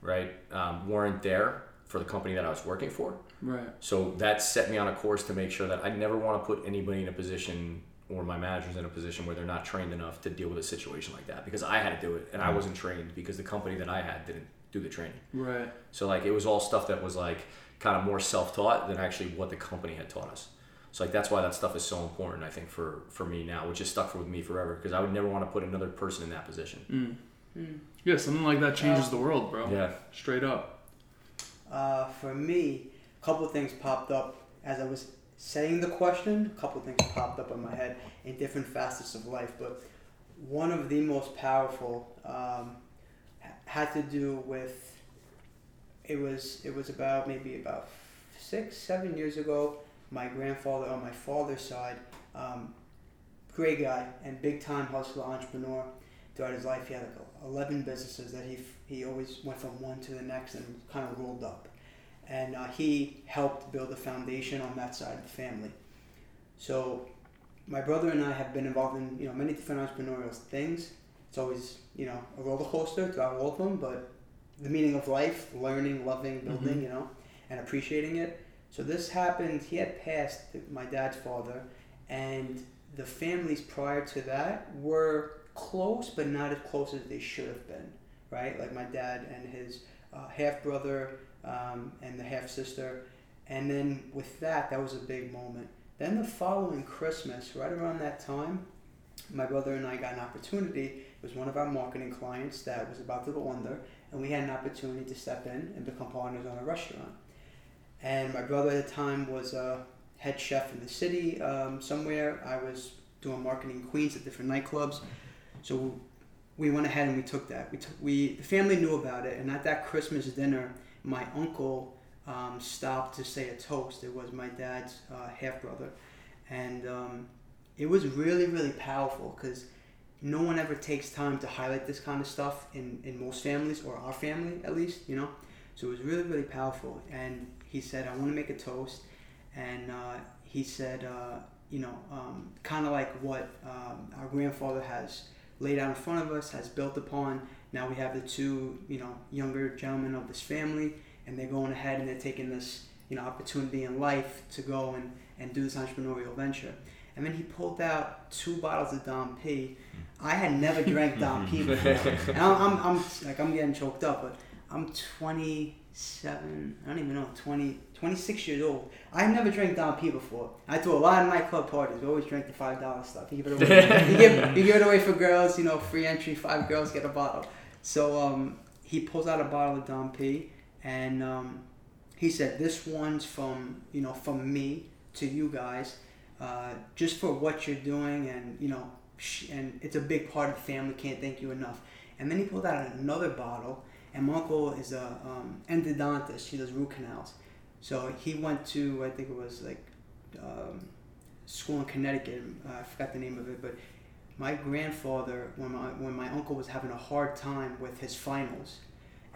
right, um, weren't there for the company that I was working for. right. So that set me on a course to make sure that I never want to put anybody in a position or my managers in a position where they're not trained enough to deal with a situation like that because I had to do it and I wasn't trained because the company that I had didn't do the training. Right. So like it was all stuff that was like kind of more self-taught than actually what the company had taught us. So like that's why that stuff is so important I think for for me now, which is stuck with me forever because I would never want to put another person in that position. Yeah, something like that changes the world, bro. Yeah. Straight up. Uh, for me, a couple things popped up as I was saying the question. A couple things popped up in my head in different facets of life, but one of the most powerful um, had to do with. It was it was about maybe about six seven years ago. My grandfather on my father's side, um, great guy and big time hustler entrepreneur. Throughout his life, he had like eleven businesses that he f- he always went from one to the next and kind of rolled up and uh, he helped build a foundation on that side of the family. So, my brother and I have been involved in you know many different entrepreneurial things. It's always you know a roller coaster throughout all of them, but the meaning of life, learning, loving, building, you know, and appreciating it. So this happened. He had passed my dad's father, and the families prior to that were close, but not as close as they should have been. Right, like my dad and his uh, half brother um, and the half sister. And then with that, that was a big moment. Then the following Christmas, right around that time, my brother and I got an opportunity. It was one of our marketing clients that was about to go under, and we had an opportunity to step in and become partners on a restaurant. And my brother at the time was a head chef in the city um, somewhere. I was doing marketing in Queens at different nightclubs. So we went ahead and we took that. We took we the family knew about it, and at that Christmas dinner, my uncle um, stopped to say a toast. It was my dad's uh, half brother, and um, it was really really powerful because no one ever takes time to highlight this kind of stuff in in most families or our family at least, you know. So it was really really powerful, and he said, "I want to make a toast," and uh, he said, uh, you know, um, kind of like what um, our grandfather has laid out in front of us, has built upon. Now we have the two, you know, younger gentlemen of this family, and they're going ahead and they're taking this, you know, opportunity in life to go and, and do this entrepreneurial venture. and then he pulled out two bottles of Dom P. I had never drank Dom P before, and I'm, I'm, I'm like I'm getting choked up, but I'm 27. I don't even know 20, 26 years old. I never drank Dom P before. I threw a lot of nightclub parties. We always drank the five dollar stuff. You give it away. you, give, you give it away for girls. You know, free entry. Five girls get a bottle. So um, he pulls out a bottle of Dom P, and um, he said, "This one's from you know from me to you guys, uh, just for what you're doing, and you know, sh- and it's a big part of the family. Can't thank you enough." And then he pulled out another bottle, and my uncle is a um, endodontist. He does root canals, so he went to I think it was like um, school in Connecticut. Uh, I forgot the name of it, but my grandfather, when my when my uncle was having a hard time with his finals,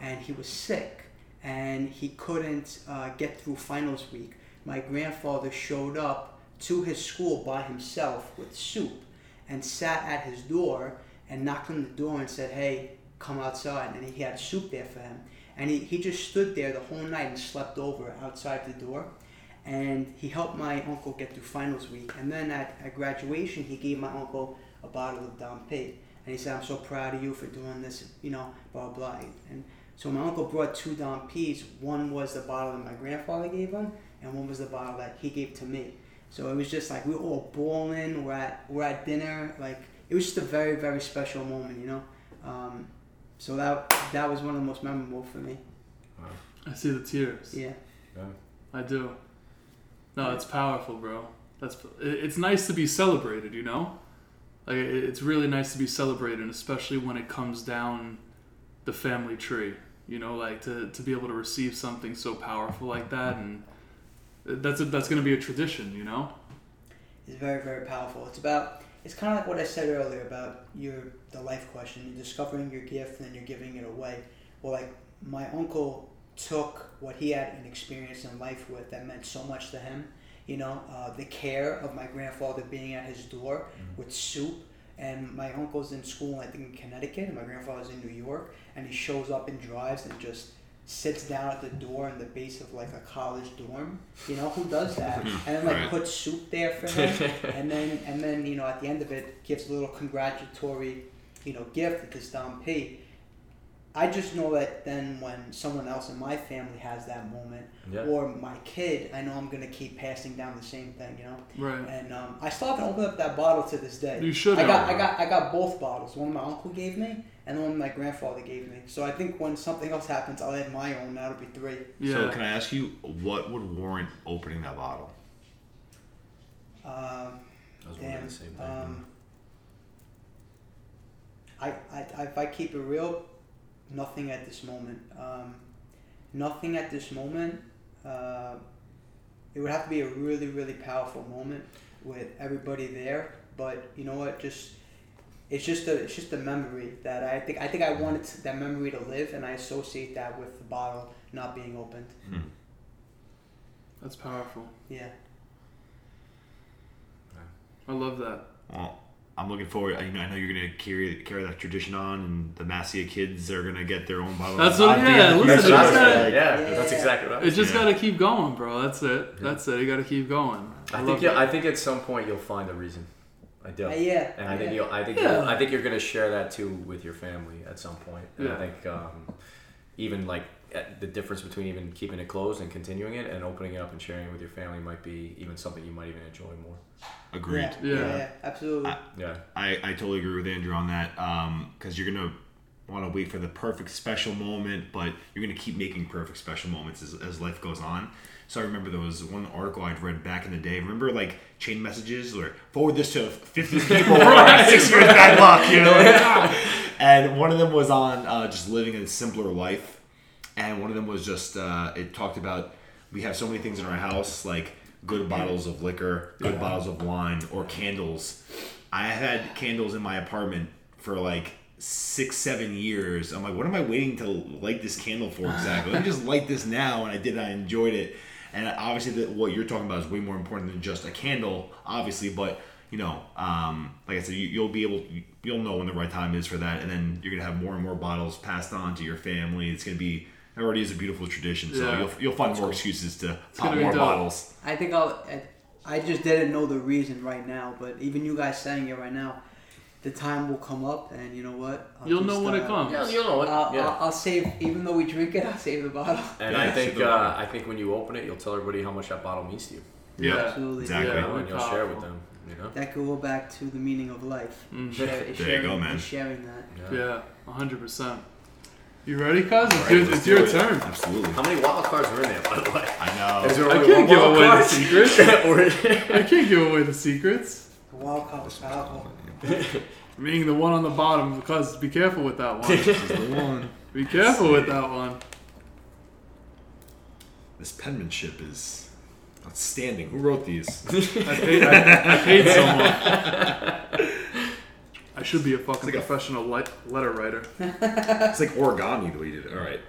and he was sick, and he couldn't uh, get through finals week. My grandfather showed up to his school by himself with soup, and sat at his door and knocked on the door and said, "Hey, come outside." And he had soup there for him, and he, he just stood there the whole night and slept over outside the door and he helped my uncle get through finals week. And then at, at graduation, he gave my uncle a bottle of Dom P. And he said, I'm so proud of you for doing this, you know, blah, blah. And so my uncle brought two Dom P's. One was the bottle that my grandfather gave him, and one was the bottle that he gave to me. So it was just like we were all bawling. We're at we're at dinner. Like it was just a very very special moment, you know. Um, so that that was one of the most memorable for me. I see the tears. Yeah. I do. No, it's powerful, bro. That's it's nice to be celebrated, you know. Like it's really nice to be celebrated, especially when it comes down the family tree. You know, like to, to be able to receive something so powerful like that, and that's a, that's gonna be a tradition, you know. It's very very powerful. It's about it's kind of like what I said earlier about your the life question. You're discovering your gift and then you're giving it away. Well, like my uncle took what he had an experience in life with that meant so much to him. You know, uh, the care of my grandfather being at his door with soup. And my uncle's in school, I think in Connecticut, and my grandfather's in New York. And he shows up and drives and just sits down at the door in the base of like a college dorm. You know who does that? And then like Right. puts soup there for him, and then and then you know at the end of it gives a little congratulatory, you know, gift to this Dom P. I just know that then when someone else in my family has that moment, Yeah. or my kid, I know I'm gonna keep passing down the same thing, you know. Right. And um, I still haven't opened up that bottle to this day. You should I got. I got, I got both bottles. One my uncle gave me, and the one my grandfather gave me. So I think when something else happens, I'll add my own. That'll be three. Yeah. So can I ask you what would warrant opening that bottle? Um, I was wondering damn. the same thing. Um, I, I, I, if I keep it real, nothing at this moment. Um, nothing at this moment. Uh, it would have to be a really, really powerful moment with everybody there. But you know what? Just it's just a it's just a memory that I think I think I wanted to, that memory to live, and I associate that with the bottle not being opened. Hmm. That's powerful. Yeah. I love that. Well, I'm looking forward. I know, I know you're gonna carry carry that tradition on, and the Massia kids are gonna get their own bottle. That's of what. Yeah. Listen, it That's just gotta, yeah, Yeah. that's exactly right. it just Yeah. gotta keep going, bro. That's it. That's it. You gotta keep going. I love think yeah. I think at some point you'll find a reason. I do. Uh, yeah. And I think yeah. you'll, I think Yeah. you'll, I think you're gonna share that too with your family at some point. And Yeah. I think um, even like the difference between even keeping it closed and continuing it and opening it up and sharing it with your family might be even something you might even enjoy more. Agreed. Yeah, Yeah. yeah, yeah, absolutely. I- Yeah. I, I totally agree with Andrew on that Um, because you're gonna want to wait for the perfect special moment, but you're gonna keep making perfect special moments as, as life goes on. So I remember there was one article I'd read back in the day. Remember like chain messages or forward this to 50 people or six years bad luck, you know? like, and one of them was on uh, just living a simpler life, and one of them was just uh, it talked about we have so many things in our house like good bottles of liquor, good bottles of wine, or candles. I had candles in my apartment for like six, seven years. I'm like, what am I waiting to light this candle for exactly? Let me just light this now. And I did. I enjoyed it. And obviously, the, what you're talking about is way more important than just a candle, obviously. But you know, um, like I said, you, you'll be able, you'll know when the right time is for that, and then you're gonna have more and more bottles passed on to your family. It's gonna be it already is a beautiful tradition, so Yeah. you'll you'll find more excuses to pop more bottles. I think I'll. uh, I just didn't know the reason right now. But even you guys saying it right now, the time will come up, and you know what? I'll You'll know just, when it uh, comes. Yeah, you know what? I'll, yeah. I'll, I'll save, even though we drink it, I'll save the bottle. and Yeah, I think a uh. I think when you open it, you'll tell everybody how much that bottle means to you. Yeah. Absolutely. Exactly. Yeah. and you'll Powerful. share with them. You know. That could go back to the meaning of life. Mm. Share, There you sharing, go, man. Sharing that. Yeah, hundred percent. You ready, cuz? It's All right, your, it's your it. turn. Absolutely. How many wild cards are in there, by the way? I know. Is there I can't one give wild away the secrets. I can't give away the secrets. The wild card was powerful. Meaning the one on the bottom, because be careful with that one. This is the one. be careful with that one. This penmanship is outstanding. Who wrote these? I paid, I, I paid someone. I should be a fucking like a- professional le- letter writer. It's like origami the way you did it. All right.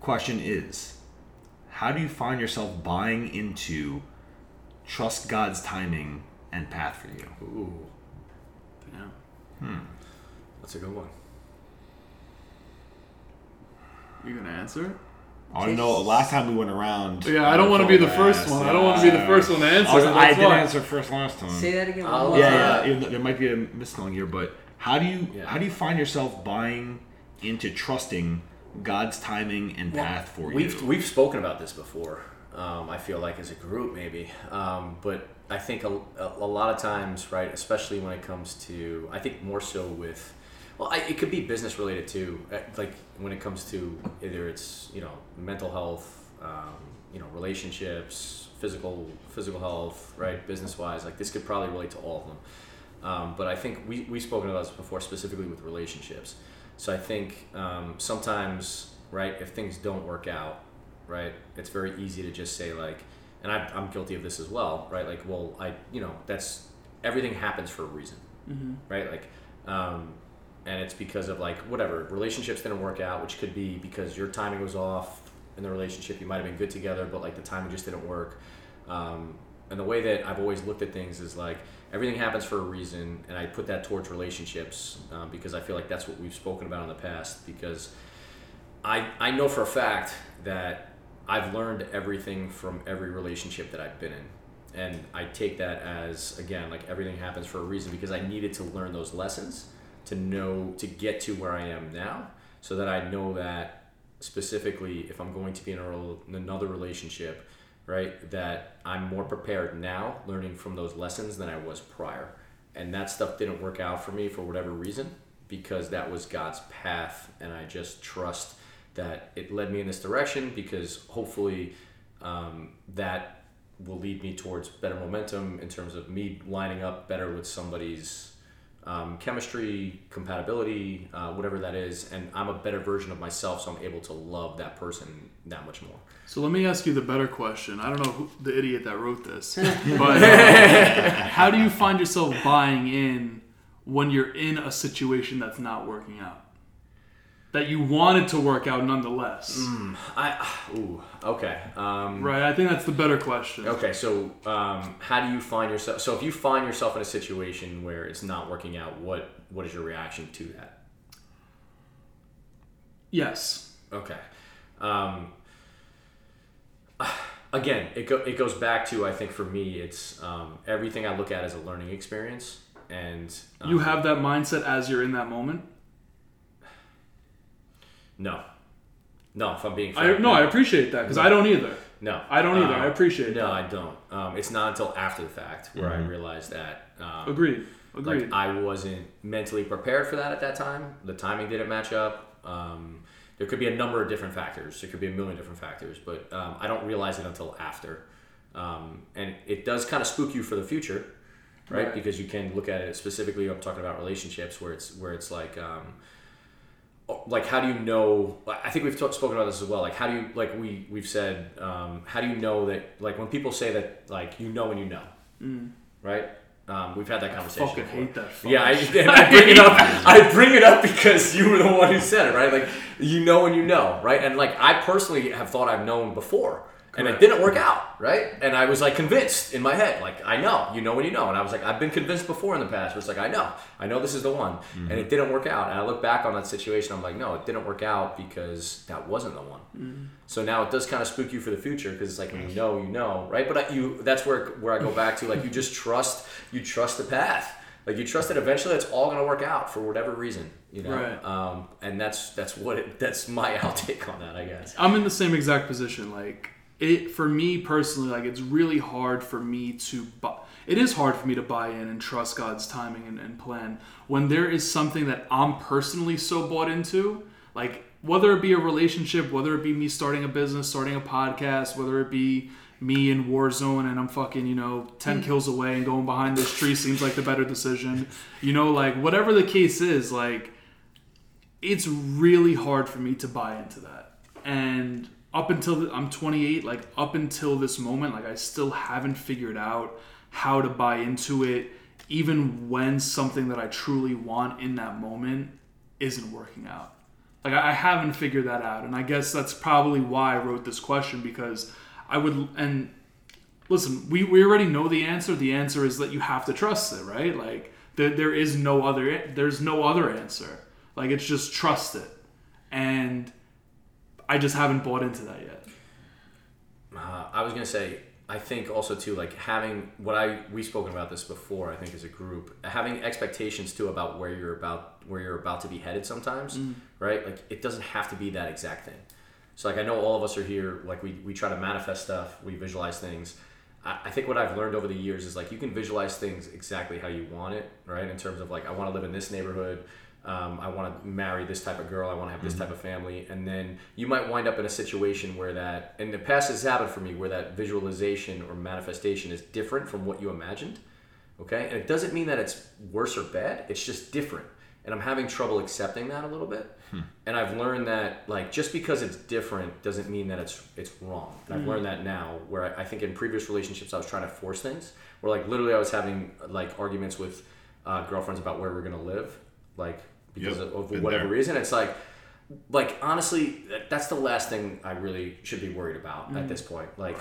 Question is, how do you find yourself buying into trust God's timing and path for you? Ooh, Damn. that's a good one. You gonna answer? I don't know. Last time we went around. Yeah, I don't want to be the first one. I don't want to be the first one to answer. I, was, I that's didn't why. answer first last time. Say that again. one I'll- yeah, yeah. There might be a misspelling here, but how do you Yeah. how do you find yourself buying into trusting God's timing and Well, path for you? We've we've spoken about this before. Um, I feel like as a group, maybe, um, but I think a, a, lot of times, right, especially when it comes to, I think more so with, well, I, it could be business related too. uh, Like when it comes to either it's you know mental health, um, you know relationships, physical physical health, right, business wise. Like this could probably relate to all of them. Um, but I think we we've spoken about this before, specifically with relationships. So I think um, sometimes, right, if things don't work out, right, it's very easy to just say like, and I, I'm guilty of this as well, right? Like, well, I, you know, that's everything happens for a reason, Mm-hmm. right? Like, um, and it's because of like whatever relationships didn't work out, which could be because your timing was off in the relationship. You might have been good together, but like the timing just didn't work. Um, and the way that I've always looked at things is like everything happens for a reason, and I put that towards relationships um, because I feel like that's what we've spoken about in the past. Because I I know for a fact that I've learned everything from every relationship that I've been in, and I take that as again like everything happens for a reason because I needed to learn those lessons to know to get to where I am now, so that I know that specifically if I'm going to be in, a, in another relationship, right, that I'm more prepared now, learning from those lessons than I was prior, and that stuff didn't work out for me for whatever reason because that was God's path, and I just trust that it led me in this direction because hopefully um, that will lead me towards better momentum in terms of me lining up better with somebody's um, chemistry, compatibility, uh, whatever that is, and I'm a better version of myself, so I'm able to love that person that much more. So let me ask you the better question. I don't know who, the idiot that wrote this, but uh, how do you find yourself buying in when you're in a situation that's not working out? That you wanted to work out nonetheless, I ooh okay um, right? I think that's the better question. Okay, so um, how do you find yourself? So if you find yourself in a situation where it's not working out, what what is your reaction to that? Yes. Okay. Um, again, it go, it goes back to I think for me, it's um, everything I look at as a learning experience, and um, You have that mindset as you're in that moment. No, no. If I'm being I no, I appreciate that because I don't either. no, I don't either. Um, I appreciate No, that. I don't. Um, it's not until after the fact where I realized that. Um, Agreed. Agreed. Like I wasn't mentally prepared for that at that time. The timing didn't match up. Um, there could be a number of different factors. There could be a million different factors, but um, I don't realize it until after. Um, and it does kind of spook you for the future, right? Right. Because you can look at it specifically. I'm talking about relationships where it's where it's like. Like how do you know i think we've t- spoken about this as well like how do you like we we've said um, how do you know that like when people say that like you know when you know. Right? Um, we've had that conversation fucking before. hate that. fucking yeah I, and I bring it up i bring it up because you were the one who said it right? Like you know when you know right? And like i personally have thought i've known before And it didn't work out, right? And I was like convinced in my head, like I know, you know when you know. And I was like, I've been convinced before in the past. Where it's like I know, I know this is the one, and it didn't work out. And I look back on that situation, I'm like, no, it didn't work out because that wasn't the one. So now it does kind of spook you for the future because it's like when you know, you know, right? But I, you, that's where where I go back to like you just trust, you trust the path. Like you trust that eventually it's all gonna work out for whatever reason, you know. Right. Um, and that's that's what it, that's my outtake on that, I guess. I'm in the same exact position. Like it for me personally, like it's really hard for me to buy. It is hard for me to buy in and trust God's timing and, and plan when there is something that I'm personally so bought into. Like whether it be a relationship, whether it be me starting a business, starting a podcast, whether it be me in Warzone and I'm fucking, you know, 10 mm. kills away and going behind this tree seems like the better decision. You know, like whatever the case is, like it's really hard for me to buy into that. And up until th- I'm 28, like up until this moment, like I still haven't figured out how to buy into it, even when something that I truly want in that moment isn't working out. Like I I haven't figured that out, and I guess that's probably why I wrote this question because I would and listen, we, we already know the answer. The answer is that you have to trust it, right? Like there, there is no other there's no other answer. Like it's just trust it. And I just haven't bought into that yet. Uh, I was gonna say, I think also too, like having what I we've spoken about this before. I think as a group, having expectations too about where you're about where you're about to be headed. Sometimes, right? Like it doesn't have to be that exact thing. So like I know all of us are here. Like we we try to manifest stuff. We visualize things. I, I think what I've learned over the years is like you can visualize things exactly how you want it, right? In terms of like I want to live in this neighborhood. Um, I want to marry this type of girl. I want to have this type of family, and then you might wind up in a situation where that, in the past, has happened for me, where that visualization or manifestation is different from what you imagined. Okay, and it doesn't mean that it's worse or bad. It's just different, and I'm having trouble accepting that a little bit. And I've learned that like just because it's different doesn't mean that it's it's wrong. And I've learned that now, where I, I think in previous relationships I was trying to force things, where like literally I was having like arguments with uh, girlfriends about where we're gonna live, like because Yep, of, of whatever there. reason. It's like like honestly that's the last thing i really should be worried about at mm. this point. Like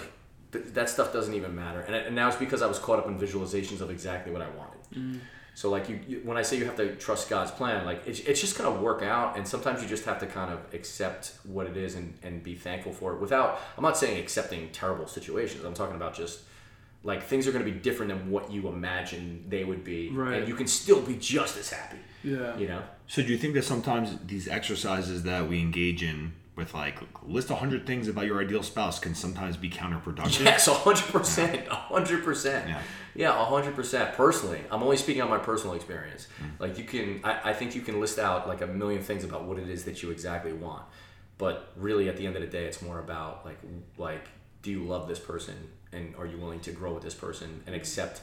th- that stuff doesn't even matter. And, and now it's because i was caught up in visualizations of exactly what i wanted. Mm. So like you, you when i say you have to trust god's plan like it's, it's just going to work out and sometimes you just have to kind of accept what it is and, and be thankful for it without i'm not saying accepting terrible situations. I'm talking about just like things are going to be different than what you imagine they would be Right. and you can still be just as happy Yeah. you know So do you think that sometimes these exercises that we engage in with like list 100 things about your ideal spouse can sometimes be counterproductive? Yes, hundred percent, hundred percent. Yeah. Yeah, hundred percent. Personally, I'm only speaking on my personal experience. Mm-hmm. Like you can, I, I think you can list out like a million things about what it is that you exactly want, but really at the end of the day, it's more about like, like, do you love this person, and are you willing to grow with this person and accept,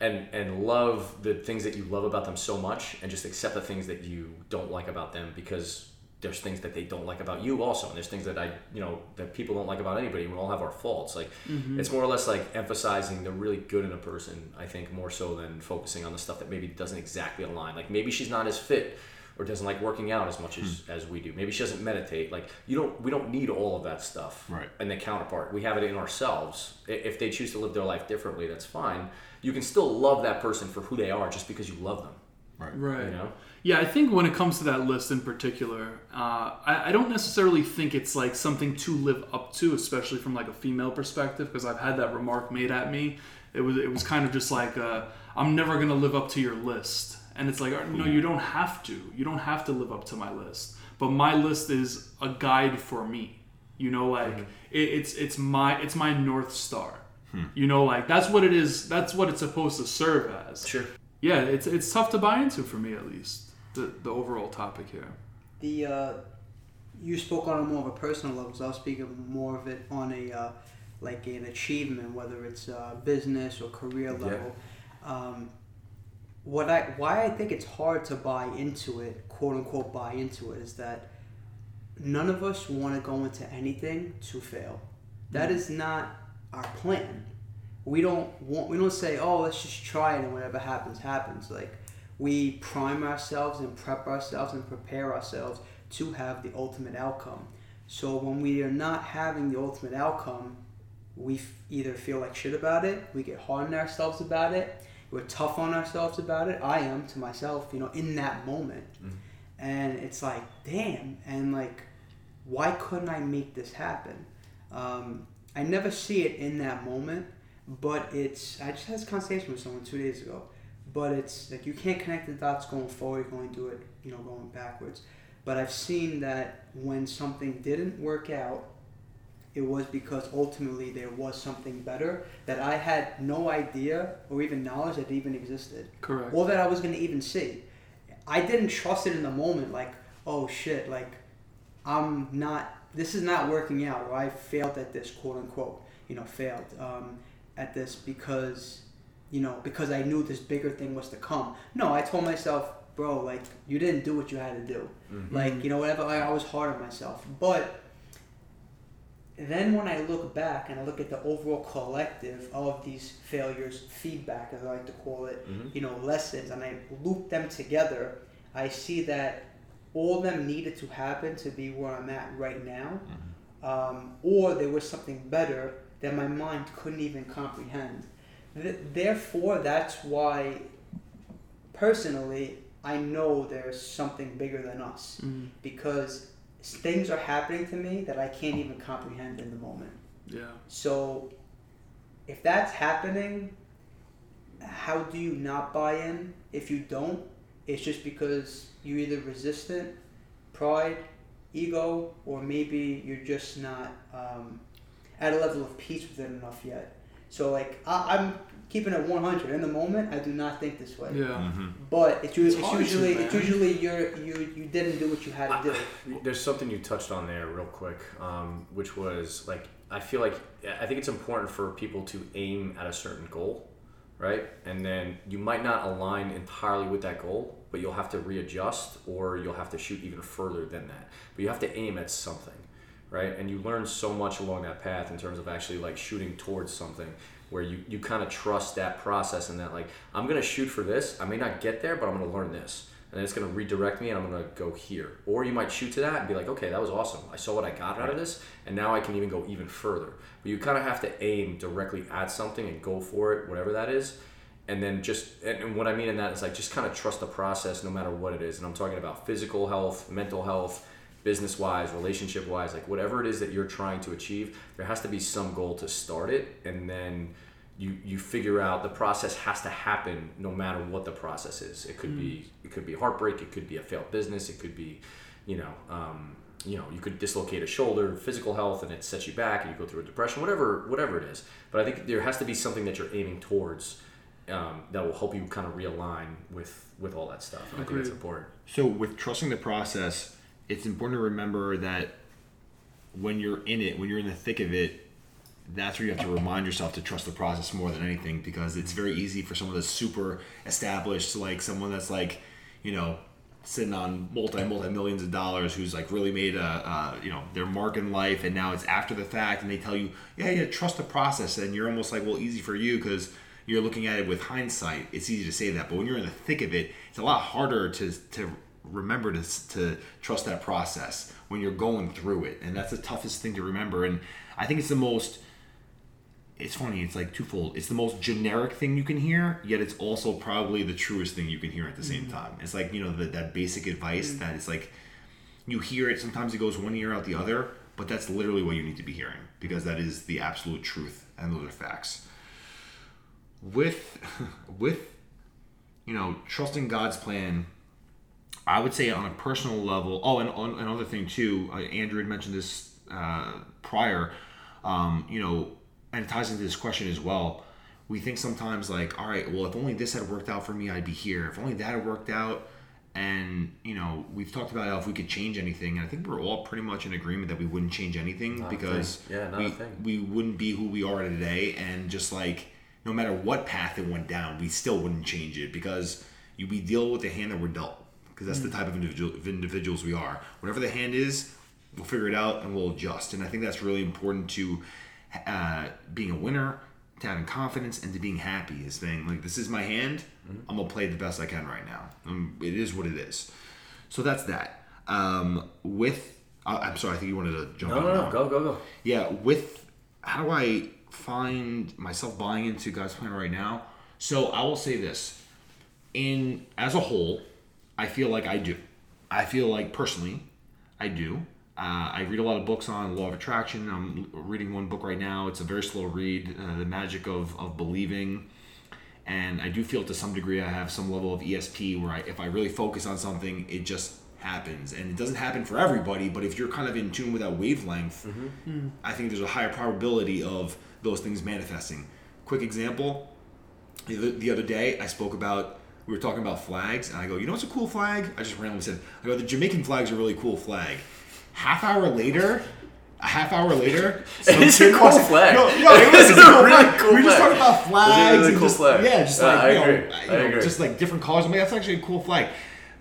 and and love the things that you love about them so much, and just accept the things that you don't like about them because there's things that they don't like about you also. And there's things that i you know that people don't like about anybody. We all have our faults. Like mm-hmm. it's more or less like emphasizing the really good in a person i think more so than focusing on the stuff that maybe doesn't exactly align. Like maybe she's not as fit or doesn't like working out as much as, as we do. Maybe she doesn't meditate. Like you don't we don't need all of that stuff Right. and the counterpart. We have it in ourselves. If they choose to live their life differently that's fine. You can still love that person for who they are just because you love them. Right. you know? Yeah, I think when it comes to that list in particular, uh, I, I don't necessarily think it's like something to live up to, especially from like a female perspective, because I've had that remark made at me. It was it was kind of just like, uh, I'm never gonna live up to your list, and it's like, no, you don't have to. You don't have to live up to my list, but my list is a guide for me. You know, like it, it's it's my it's my north star. You know, like that's what it is. That's what it's supposed to serve as sure yeah, it's it's tough to buy into for me at least. The the overall topic here. The uh, you spoke on a more of a personal level, so I'll speak of more of it on a uh, like an achievement, whether it's uh, business or career Yeah. level. Um, what I why I think it's hard to buy into it, quote unquote, buy into it, is that none of us want to go into anything to fail. That mm. is not our plan. We don't want. We don't say, "Oh, let's just try it, and whatever happens, happens." Like we prime ourselves and prep ourselves and prepare ourselves to have the ultimate outcome. So when we are not having the ultimate outcome, we f- either feel like shit about it, we get hard on ourselves about it, we're tough on ourselves about it. I am to myself, you know, in that moment. And it's like, damn, and like, why couldn't I make this happen? Um, I never see it in that moment, but it's. I just had this conversation with someone two days ago, but it's like you can't connect the dots going forward. Only do it, you know, going backwards. But I've seen that when something didn't work out, it was because ultimately there was something better that I had no idea or even knowledge that even existed Correct. or that I was going to even see. I didn't trust it in the moment, like, oh shit, like, I'm not, this is not working out, or I failed at this, quote unquote, you know, failed um, at this because, you know, because I knew this bigger thing was to come. No, I told myself, bro, like, you didn't do what you had to do. Like, you know, whatever, I, I was hard on myself. But then when I look back and I look at the overall collective of these failures, feedback as I like to call it, you know, lessons, and I loop them together, I see that all of them needed to happen to be where I'm at right now, um, or there was something better that my mind couldn't even comprehend. Th- therefore, that's why, personally, I know there's something bigger than us. Mm, because things are happening to me that I can't even comprehend in the moment. yeah. So, if that's happening, how do you not buy in? If you don't, it's just because you're either resistant, pride, ego, or maybe you're just not um, at a level of peace with it enough yet. So, like, I, I'm keeping it 100 in the moment. I do not think this way. Yeah. Mm-hmm. But it's, It's it's hard to, usually it's usually you're, you you didn't do what you had to do. There's something you touched on there real quick, um, which was like I feel like I think it's important for people to aim at a certain goal, right? And then you might not align entirely with that goal, but you'll have to readjust or you'll have to shoot even further than that. But you have to aim at something, right? And you learn so much along that path in terms of actually like shooting towards something where you, you kind of trust that process and that like I'm gonna shoot for this. I may not get there, but I'm gonna learn this. And then it's gonna redirect me and I'm gonna go here. Or you might shoot to that and be like, okay, that was awesome. I saw what I got out of this, and now I can even go even further. But you kind of have to aim directly at something and go for it, whatever that is. And then just, and what I mean in that is like just kind of trust the process no matter what it is. And I'm talking about physical health, mental health, business wise, relationship wise, like whatever it is that you're trying to achieve, there has to be some goal to start it. And then you, you figure out the process has to happen no matter what the process is. It could be it could be heartbreak, it could be a failed business, it could be, you know, um, you know, you could dislocate a shoulder, physical health, and it sets you back, and you go through a depression, whatever whatever it is. But I think there has to be something that you're aiming towards um, that will help you kind of realign with with all that stuff. And I think that's important. So with trusting the process, it's important to remember that when you're in it, when you're in the thick of it, that's where you have to remind yourself to trust the process more than anything because it's very easy for someone that's super established, like someone that's like, you know, sitting on multi multi millions of dollars who's like really made a, uh, you know their mark in life and now it's after the fact and they tell you yeah yeah trust the process and you're almost like well easy for you because you're looking at it with hindsight. It's easy to say that but when you're in the thick of it it's a lot harder to to remember to, to trust that process when you're going through it. And that's the toughest thing to remember. And i think it's the most it's funny it's like twofold. It's the most generic thing you can hear yet it's also probably the truest thing you can hear at the same mm-hmm. time. It's like you know the, that basic advice mm-hmm. that it's like you hear it sometimes it goes one ear out the other but that's literally what you need to be hearing because that is the absolute truth and those are facts. With with you know trusting god's plan i would say on a personal level oh and on another thing too uh, andrew had mentioned this uh, prior um, you know and it ties into this question as well. We think sometimes like all right well if only this had worked out for me i'd be here. If only that had worked out and you know we've talked about how if we could change anything and i think we're all pretty much in agreement that we wouldn't change anything Not because. Yeah, we, we wouldn't be who we are today. And just like no matter what path it went down we still wouldn't change it because you we deal with the hand that we're dealt because that's the type of individual of individuals we are. Whatever the hand is we'll figure it out and we'll adjust. And i think that's really important to uh, being a winner to having confidence and to being happy is saying like this is my hand. I'm gonna play the best i can right now. Um, it is what it is. So that's that. Um, with uh, i'm sorry i think you wanted to jump No, on no, no, go, go, go. yeah with how do i find myself buying into God's plan right now. So I will say this: in as a whole, I feel like I do. I feel like personally, I do. Uh, I read a lot of books on law of attraction. I'm reading one book right now. It's a very slow read, uh, The Magic of, of Believing. And I do feel to some degree I have some level of ESP where I, if I really focus on something, it just happens. And it doesn't happen for everybody, but if you're kind of in tune with that wavelength, I think there's a higher probability of those things manifesting. Quick example the, the other day I spoke about we were talking about flags and I go, you know what's a cool flag? I just randomly said, I go, the Jamaican flag's a really cool flag. Half hour later, a half hour later, some is a cool flag. No, no, it was It's a cool really flag. cool We just talked about flags really and cool just flag. yeah, just Uh, like I you know, agree. you I know, agree. just like different colors. I'm like, that's actually a cool flag.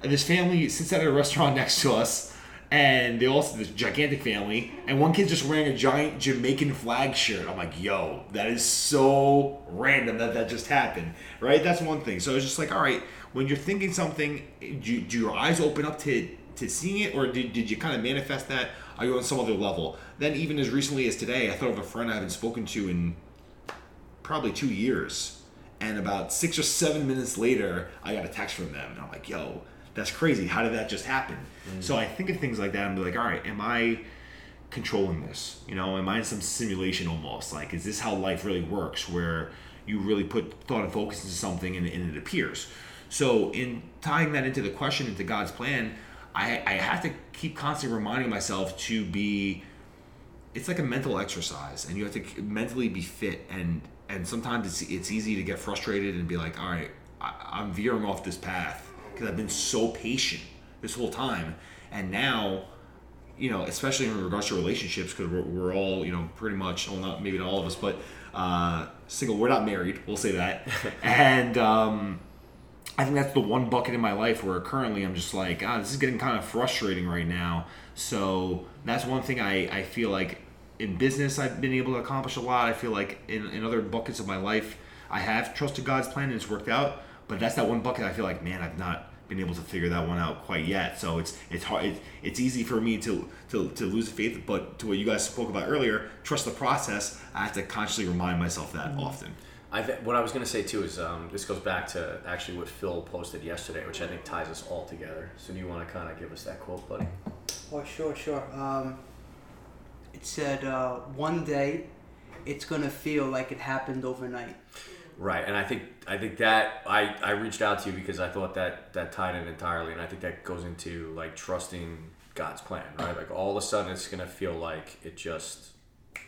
And this family sits at a restaurant next to us, and they also this gigantic family, and one kid's just wearing a giant Jamaican flag shirt. I'm like, yo, that is so random that that just happened, right? That's one thing. So it's just like, all right, when you're thinking something, do, do your eyes open up to to seeing it, or did, did you kind of manifest that? Are you on some other level? Then even as recently as today, I thought of a friend I haven't spoken to in probably two years. And about six or seven minutes later, I got a text from them, and I'm like, "Yo, that's crazy! How did that just happen?" Mm. So I think of things like that, and be like, "All right, am I controlling this? You know, am I in some simulation almost? Like, is this how life really works, where you really put thought and focus into something and, and it appears?" So in tying that into the question into God's plan, I, I have to keep constantly reminding myself to be it's like a mental exercise and you have to mentally be fit and and sometimes it's it's easy to get frustrated and be like all right I, i'm veering off this path because i've been so patient this whole time and now you know especially in regards to relationships because we're, we're all you know pretty much well not maybe not all of us but uh single we're not married we'll say that and um I think that's the one bucket in my life where currently I'm just like, ah, this is getting kind of frustrating right now. So that's one thing I, I feel like in business I've been able to accomplish a lot. I feel like in, in other buckets of my life I have trusted God's plan and it's worked out. But that's that one bucket I feel like, man, I've not been able to figure that one out quite yet. So it's it's hard. It's, it's easy for me to, to to lose faith. But to what you guys spoke about earlier, trust the process. I have to consciously remind myself that often. I th- what I was going to say too is um, this goes back to actually what Phil posted yesterday, which I think ties us all together. So do you want to kind of give us that quote, buddy? Oh, sure, sure. Um, it said, uh, one day it's going to feel like it happened overnight. Right, and I think I think that I, I reached out to you because I thought that that tied in entirely, and I think that goes into like trusting God's plan, right? Like all of a sudden, it's gonna feel like it just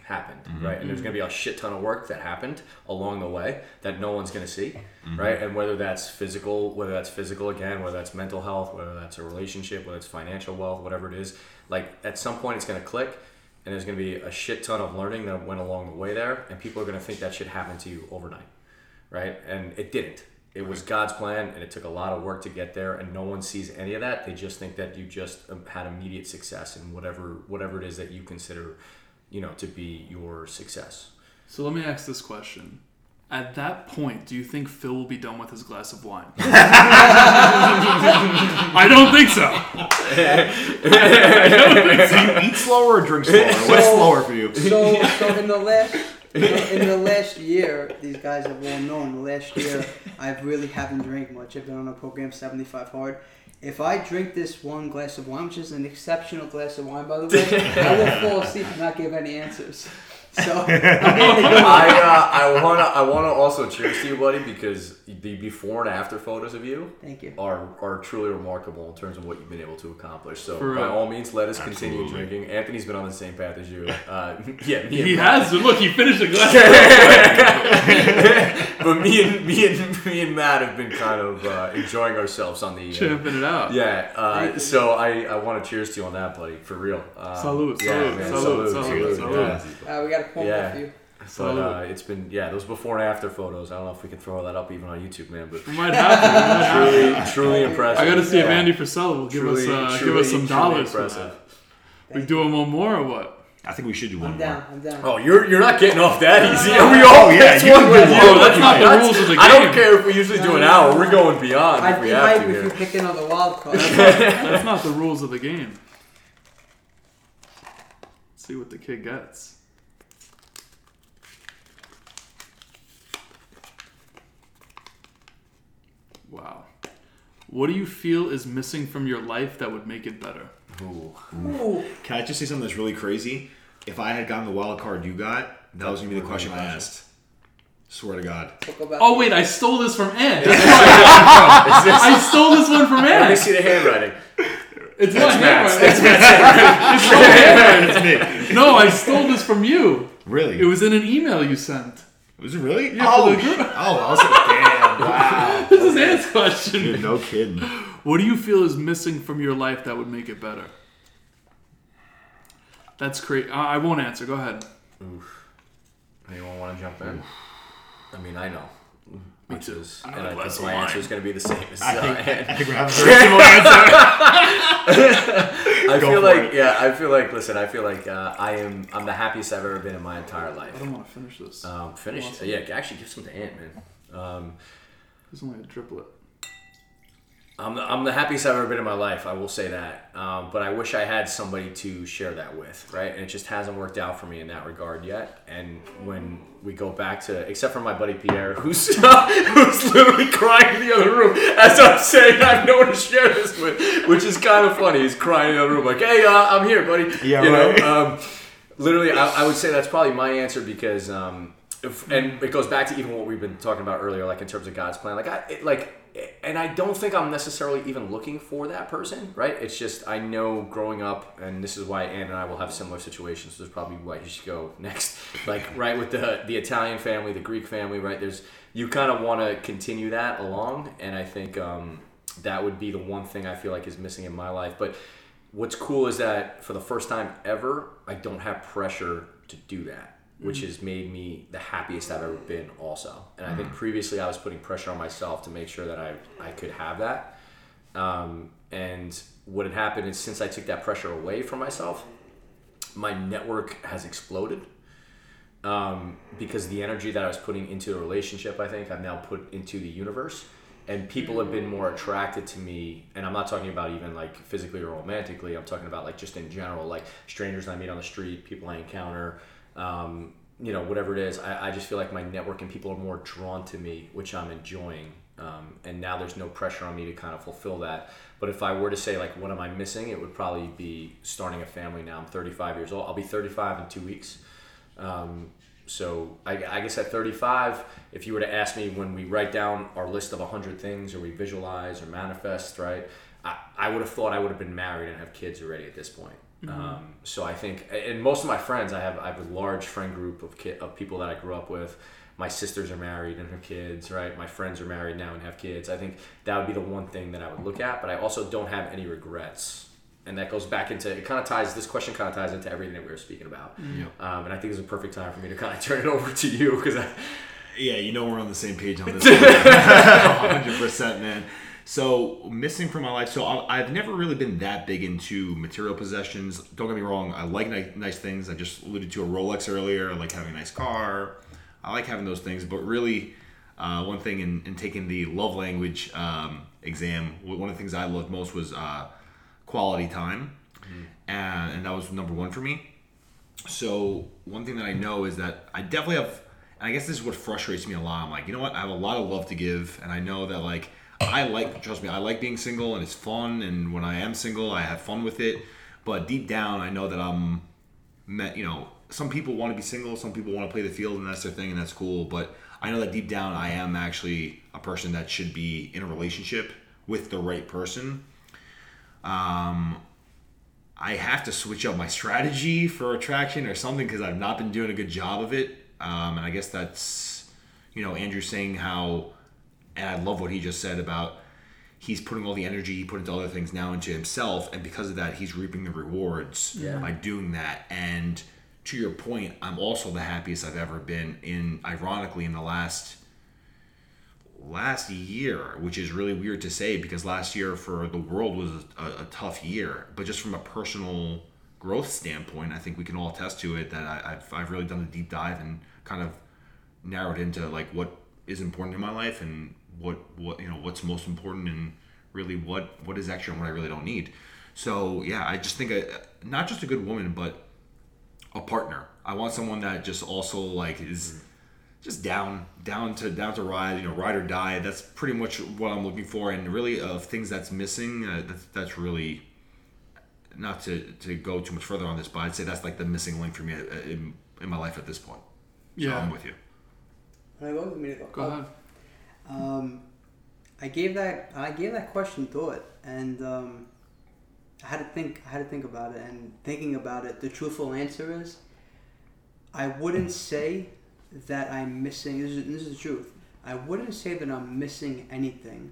happened, mm-hmm. right? And there's mm-hmm. gonna be a shit ton of work that happened along the way that no one's gonna see, mm-hmm. right? And whether that's physical, whether that's physical again, whether that's mental health, whether that's a relationship, whether it's financial wealth, whatever it is, like at some point it's gonna click. And there's going to be a shit ton of learning that went along the way there, and people are going to think that shit happened to you overnight right? And it didn't. It was God's plan, and it took a lot of work to get there. And no one sees any of that. They just think that you just um, had immediate success in whatever whatever it is that you consider, you know, to be your success. So let me ask this question. At that point, do you think Phil will be done with his glass of wine? I don't think so. Do you eat slower or drink slower? What's slower for you? So, so in the last in the, last year, these guys have all known. The last year, I really haven't drank much. I've been on a program 75 hard. If I drink this one glass of wine, which is an exceptional glass of wine, by the way, I will fall asleep and not give any answers. So, I'm really good. I uh, I wanna I wanna also cheers to you, buddy, because the before and after photos of you Thank you. are are truly remarkable in terms of what you've been able to accomplish. So For, by all means, let us continue drinking. Anthony's been on the same path as you. Uh, yeah, me and He Matt- has. Look, he finished a glass. but me and me and me and Matt have been kind of uh, enjoying ourselves on the. Uh, Champing it out. yeah, uh, so I, I want to cheers to you on that, buddy, for real. Um, Salute, yeah, salute, man, salute, salute, salute, yeah. Uh, we got a poem Yeah. for you. But uh, it's been yeah, those before and after photos. I don't know if we can throw that up even on YouTube, man. But We might have to. We might have to. truly, truly impressive. I gotta see if Yeah. Andy Frisella will give Truly- us uh, give us some truly dollars for impressive. that. We doing one more or what? I think we should do one I'm more. down. I'm down. Oh, you're you're not getting off that easy. no, we all Oh, yeah, picked you one can do you. one. That's not the rules of the game. I don't care if we usually do an no, hour. no. We're going beyond I'd if we be have hype to. if you here. pick another wild card. That's not the rules of the game. Let's see what the kid gets. What do you feel is missing from your life that would make it better? Ooh. Ooh. Can I just say something that's really crazy? If I had gotten the wild card you got, that was gonna be the question I asked. Swear to God. Oh wait, I stole this from Ann. That's right. I stole this one from Let Ann. me see the handwriting. It's not Matt's. handwriting. It's not handwriting. It's me. No, I stole this from you. Really? It was in an email you sent. Was it really? Yeah, oh, the oh, I was like, damn, wow. This is Ann's question. Dude, no kidding. What do you feel is missing from your life that would make it better? That's great. I I won't answer. Go ahead. Anyone want to jump in? I mean, I know. Which too. is, I and I think my answer is going to be the same as I uh, think, Ann. I think we're having a very similar answer. I Go feel like it. yeah, I feel like listen, I feel like uh, I am I'm the happiest I've ever been in my entire life. I don't want to finish this. Um, finish, Awesome. yeah, actually give some to Ant, man. Um, There's only a driplet. I'm the, I'm the happiest I've ever been in my life. I will say that. Um, but I wish I had somebody to share that with, right? And it just hasn't worked out for me in that regard yet. And when we go back to, except for my buddy Pierre, who's who's literally crying in the other room as I'm saying I have no one to share this with, which is kind of funny. He's crying in the other room like, "Hey, uh, I'm here, buddy." Yeah, you right. Know? Um, literally, I, I would say that's probably my answer because. Um, if, and it goes back to even what we've been talking about earlier, like in terms of God's plan. Like, I it, like, and I don't think I'm necessarily even looking for that person, right? It's just I know growing up, and this is why Ann and I will have similar situations. There's probably why you should go next, like right with the the Italian family, the Greek family, right? There's you kind of want to continue that along, and I think um, that would be the one thing I feel like is missing in my life. But what's cool is that for the first time ever, I don't have pressure to do that, which has made me the happiest I've ever been, also. And I think previously I was putting pressure on myself to make sure that I, I could have that. Um, and what had happened is since I took that pressure away from myself, my network has exploded. Um, because the energy that I was putting into a relationship, I think I've now put into the universe and people have been more attracted to me and i'm not talking about even like physically or romantically i'm talking about like just in general like strangers i meet on the street people i encounter um, you know whatever it is I, I just feel like my network and people are more drawn to me which i'm enjoying. Um, and now there's no pressure on me to kind of fulfill that. But if i were to say like what am i missing? It would probably be starting a family now. I'm 35 years old. I'll be 35 in two weeks. Um, so I, I guess at 35, if you were to ask me when we write down our list of 100 things or we visualize or manifest, right, I, I would have thought I would have been married and have kids already at this point. Um, so I think, and most of my friends, I have, I have a large friend group of, ki- of people that I grew up with. My sisters are married and have kids, right? My friends are married now and have kids. I think that would be the one thing that I would look at, but I also don't have any regrets and that goes back into it kind of ties this question kind of ties into everything that we were speaking about um, and i think it's a perfect time for me to kind of turn it over to you because i Yeah, you know we're on the same page on this. Hundred percent, man. So missing from my life. So I've never really been that big into material possessions. Don't get me wrong. I like nice, things. I just alluded to a Rolex earlier. I like having a nice car. I like having those things. But really, uh, one thing in, in taking the love language um, exam, one of the things I loved most was uh, quality time, and, and that was number one for me. So one thing that I know is that I definitely have, and I guess this is what frustrates me a lot. I'm like, you know what? I have a lot of love to give, and I know that like I like, trust me, I like being single, and it's fun. And when I am single, I have fun with it. But deep down, I know that I'm, met, you know, some people want to be single, some people want to play the field, and that's their thing, and that's cool. But I know that deep down, I am actually a person that should be in a relationship with the right person. Um, I have to switch up my strategy for attraction or something because I've not been doing a good job of it. Um, and I guess that's, you know, Andrew saying how, and I love what he just said about he's putting all the energy he put into other things now into himself. And because of that, he's reaping the rewards Yeah. by doing that. And to your point, I'm also the happiest I've ever been in, ironically, in the last last year, which is really weird to say because last year for the world was a, a tough year. But just from a personal growth standpoint, I think we can all attest to it that I, I've, I've really done a deep dive and kind of narrowed into like what is important in my life and what what you know what's most important and really what what is extra and what I really don't need. So yeah, I just think a, not just a good woman, but a partner. I want someone that just also like is just down, down to down to ride, you know, ride or die. That's pretty much what I'm looking for, and really of things that's missing. Uh, that's, that's really not to to go too much further on this, but I'd say that's like the missing link for me uh, in, in my life at this point. So Yeah. I'm with you. Can I go? Want me to go? Go ahead. Um, I gave that I gave that question thought, and um, I had to think. I had to think about it, and thinking about it, the truthful answer is, I wouldn't say that I'm missing. This is this is the truth. I wouldn't say that I'm missing anything.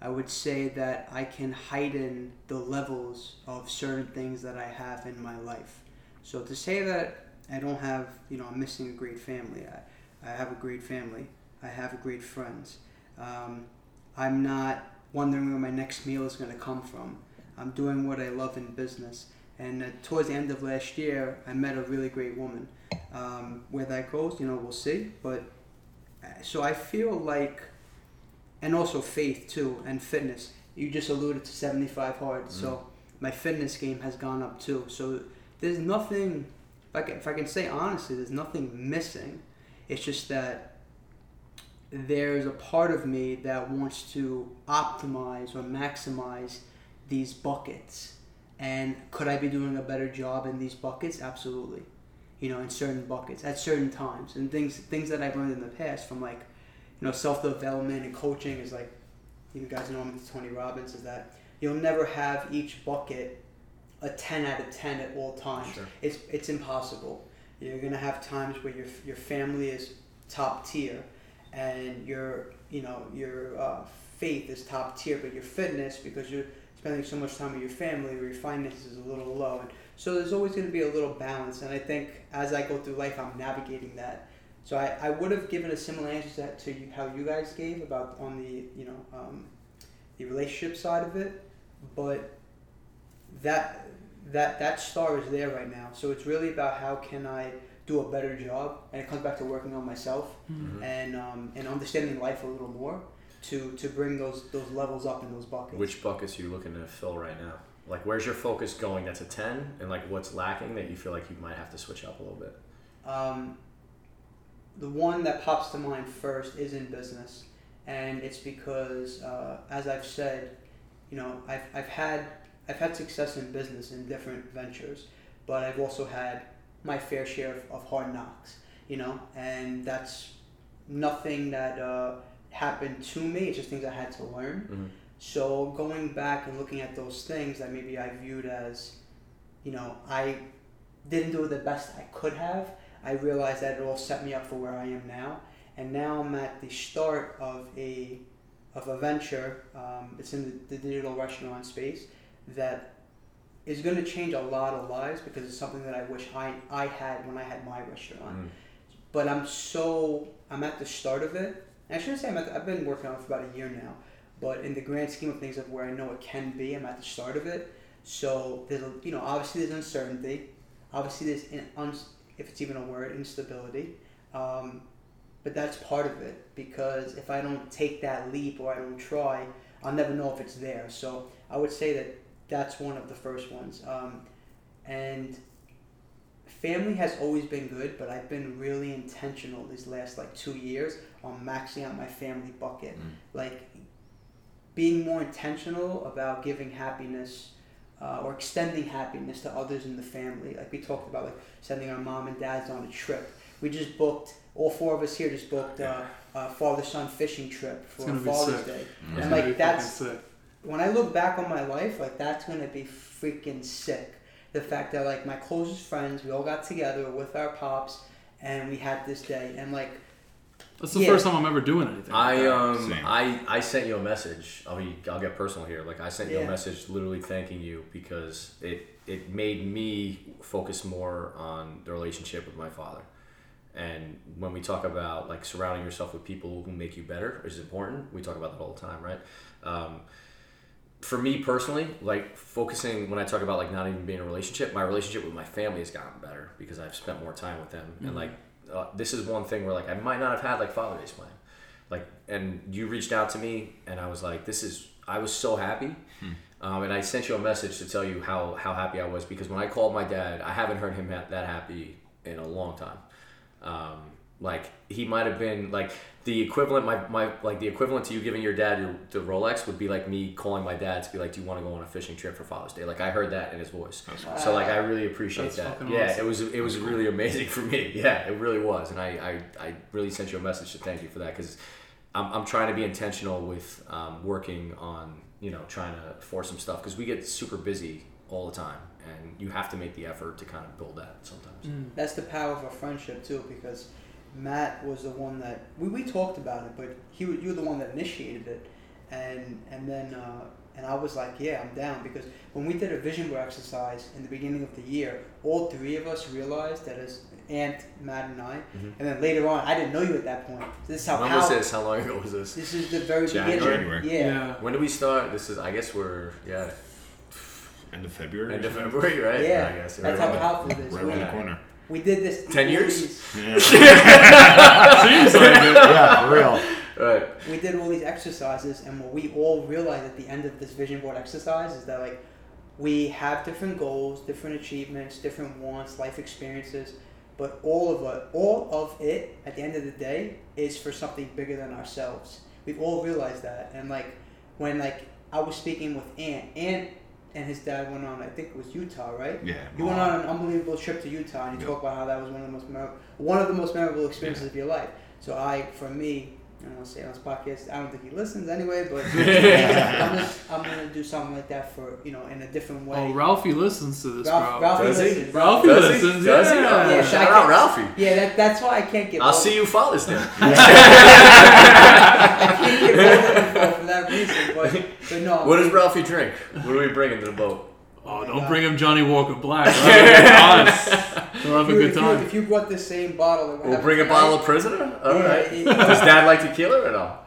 I would say that I can heighten the levels of certain things that I have in my life. So to say that I don't have, you know, I'm missing a great family. I, I have a great family. I have great friends. Um, I'm not wondering where my next meal is going to come from. I'm doing what I love in business. And uh, towards the end of last year, I met a really great woman. Um, where that goes, you know, we'll see. But uh, so I feel like, and also faith too, and fitness. You just alluded to 75 hard. So my fitness game has gone up too. So there's nothing, if I can, if I can say honestly, there's nothing missing. It's just that there's a part of me that wants to optimize or maximize these buckets. And could I be doing a better job in these buckets? Absolutely. You know, in certain buckets at certain times, and things things that I've learned in the past from like, you know, self development and coaching is like, you guys know I'm Tony Robbins is that you'll never have each bucket a ten out of ten at all times. Sure. It's it's impossible. You're gonna have times where your your family is top tier, and your you know your uh, faith is top tier, but your fitness because you're spending so much time with your family, or your finances is a little low, and so there's always going to be a little balance. And I think as I go through life, I'm navigating that. So I, I would have given a similar answer to, that to you, how you guys gave about on the you know um, the relationship side of it, but that that that star is there right now. So it's really about how can I do a better job, and it comes back to working on myself Mm-hmm. and um, and understanding life a little more to to bring those those levels up in those buckets. Which buckets are you looking to fill right now? Like, where's your focus going? That's a ten, and like, what's lacking that you feel like you might have to switch up a little bit? Um, the one that pops to mind first is in business, and it's because, uh, as I've said, you know, I've, I've had I've had success in business in different ventures, but I've also had my fair share of, of hard knocks, you know, and that's nothing that uh, happened to me. It's just things I had to learn. Mhm. So going back and looking at those things that maybe I viewed as, you know, I didn't do the best I could have. I realized that it all set me up for where I am now, and now I'm at the start of a of a venture. Um, it's in the, the digital restaurant space that is going to change a lot of lives because it's something that I wish I I had when I had my restaurant. Mhm. But I'm so I'm at the start of it. And I shouldn't say I'm at the, I've been working on it for about a year now, but in the grand scheme of things of where I know it can be, I'm at the start of it. So there's a, you know obviously there's uncertainty, obviously there's in, un, if it's even a word instability, um, but that's part of it because if I don't take that leap or I don't try, I'll never know if it's there. So I would say that that's one of the first ones. Um, and family has always been good, but I've been really intentional these last like two years on maxing out my family bucket. Mm. Like being more intentional about giving happiness uh, or extending happiness to others in the family. Like we talked about, like sending our mom and dads on a trip. We just booked. All four of us here just booked uh, a father son fishing trip for gonna Father's sick. Day. Mm. It's And like that's sick. When I look back on my life, like that's gonna be freaking sick. The fact that like my closest friends, we all got together with our pops, and we had this day, and like That's the Yeah. first time I'm ever doing anything. like I um Same. I I sent you a message. I mean, I'll get personal here. Like I sent you a message, literally thanking you because it it made me focus more on the relationship with my father. And when we talk about like surrounding yourself with people who make you better is important. We talk about that all the time, right? Um, for me personally, like focusing when I talk about like not even being in a relationship, my relationship with my family has gotten better because I've spent more time with them. And like uh, this is one thing where like I might not have had like Father Day's plan. Like and you reached out to me and I was like, this is I was so happy. Um, and I sent you a message to tell you how, how happy I was because when I called my dad, I haven't heard him ha- that happy in a long time. Um, Like he might have been like the equivalent. My, my like the equivalent to you giving your dad your the Rolex would be like me calling my dad to be like, "Do you want to go on a fishing trip for Father's Day?" Like I heard that in his voice. So like I really appreciate That's that. Yeah, awesome. it was it was really amazing for me. Yeah, it really was, and I I, I really sent you a message to thank you for that because I'm, I'm trying to be intentional with um, working on you know trying to force some stuff because we get super busy all the time and you have to make the effort to kind of build that sometimes That's the power of a friendship too, because Matt was the one that we, we talked about it, but he you were the one that initiated it, and and then uh, and I was like, yeah, I'm down because when we did a vision board exercise in the beginning of the year, all three of us realized that as Ant Matt and I, Mhm. and then later on, I didn't know you at that point. This is how when was this how long ago was this this is the very January? beginning. January. Yeah. Yeah. when did we start this is i guess we're yeah End of February. end of february right Yeah, i guess That's right. how powerful it is. Right around the corner. We did this. 10 years? all Yeah, Seems like it. yeah for real. right we did all these exercises and what we all realized at the end of this vision board exercise is that like we have different goals different achievements different wants life experiences but all of it all of it at the end of the day is for something bigger than ourselves we've all realized that and like when like i was speaking with ant ant and his dad went on i think it was utah right Yeah. He went on an unbelievable trip to Utah, and you Yeah. talk about how that was one of the most memorable, one of the most memorable experiences of your life. So I, for me, I don't want to say on this podcast, I don't think he listens anyway, but I'm, gonna, I'm gonna do something like that for you know in a different way. Oh, Ralphie listens to this, Ralph, bro. Ralphie Does he? listens. Ralphie Does he? listens. Does he? yeah. Oh, Yeah, shout I out can- Ralphie. Yeah, that, that's why I can't get. I'll both- see you Father's Day. I can't get both of them for that reason, but but no. what does Ralphie drink? What are we bringing to the boat? Oh, don't God. bring him Johnnie Walker Black. We'll have a good time. We'll have a if, you, good if, you, time. if you brought the same bottle, that we're We'll having bring a tonight- bottle of Prisoner. All Yeah, right. it- Does Dad like tequila or no?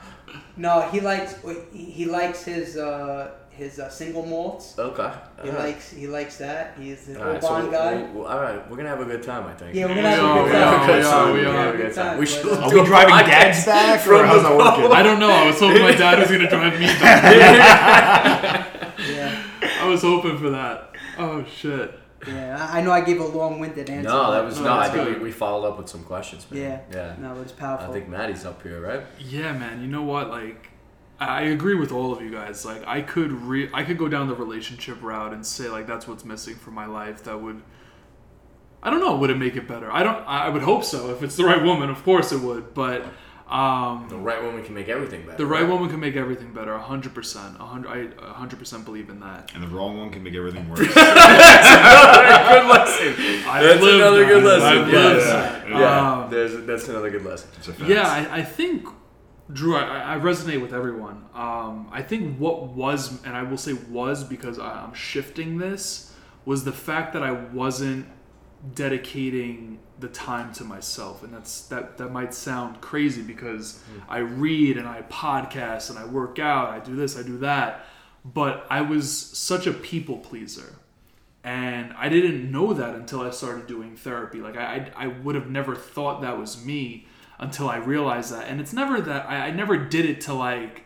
No, he likes he he likes his uh, his uh, single malts. Okay. He All right. likes he likes that. He's an All right, old so bond we'll- guy. we'll- we'll- all right, we're gonna have a good time, I think. Yeah, we're gonna have are, a good are, time. we are, we We're have a good time. We should Are Are we driving dads back, or from how's the that working? I don't know. I was hoping my dad was gonna drive me back. Yeah, I was hoping for that. Oh shit. yeah. I I know I gave a long-winded answer. No, that was No, no. I think we, we followed up with some questions, man. Yeah. Yeah. No, was powerful. I think Maddie's up here, right? Yeah, man. You know what? Like, I I agree with all of you guys. Like, I could re- I could go down the relationship route and say like that's what's missing from my life. That would. I don't know. Would it make it better? I don't. I I would hope so. If it's the right woman, of course it would. But um, The right woman can make everything better. the right woman can make everything better. hundred percent. A hundred. I a hundred percent believe in that. And the wrong one can make everything worse. Another good lesson. I've That's lived another that. good lesson. I've yeah, lived yeah. Yeah, Um, There's, that's another good lesson. It's a fact. Yeah, I, I think, Drew, I, I resonate with everyone. Um, I think what was, and I will say was because I'm shifting this, was the fact that I wasn't dedicating the time to myself, and that's that. That might sound crazy because I read and I podcast and I work out, I do this, I do that, but I was such a people pleaser and I didn't know that until I started doing therapy. Like I, I, I would have never thought that was me until I realized that. And it's never that I, I never did it to like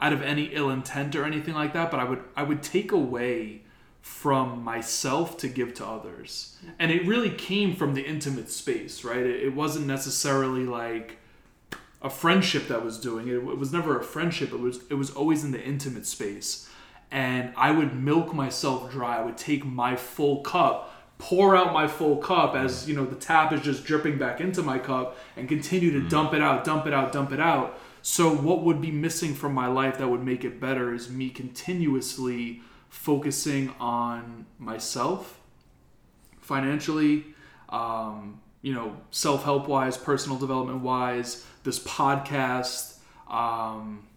out of any ill intent or anything like that. But I would, I would take away from myself to give to others, and it really came from the intimate space, right? It, it wasn't necessarily like a friendship that was doing it. It was never a friendship. It was it was always in the intimate space. And I would milk myself dry. I would take my full cup, pour out my full cup as you know the tap is just dripping back into my cup, and continue to dump it out, dump it out, dump it out. So what would be missing from my life that would make it better is me continuously focusing on myself financially, um, you know, self help wise, personal development wise, this podcast, um,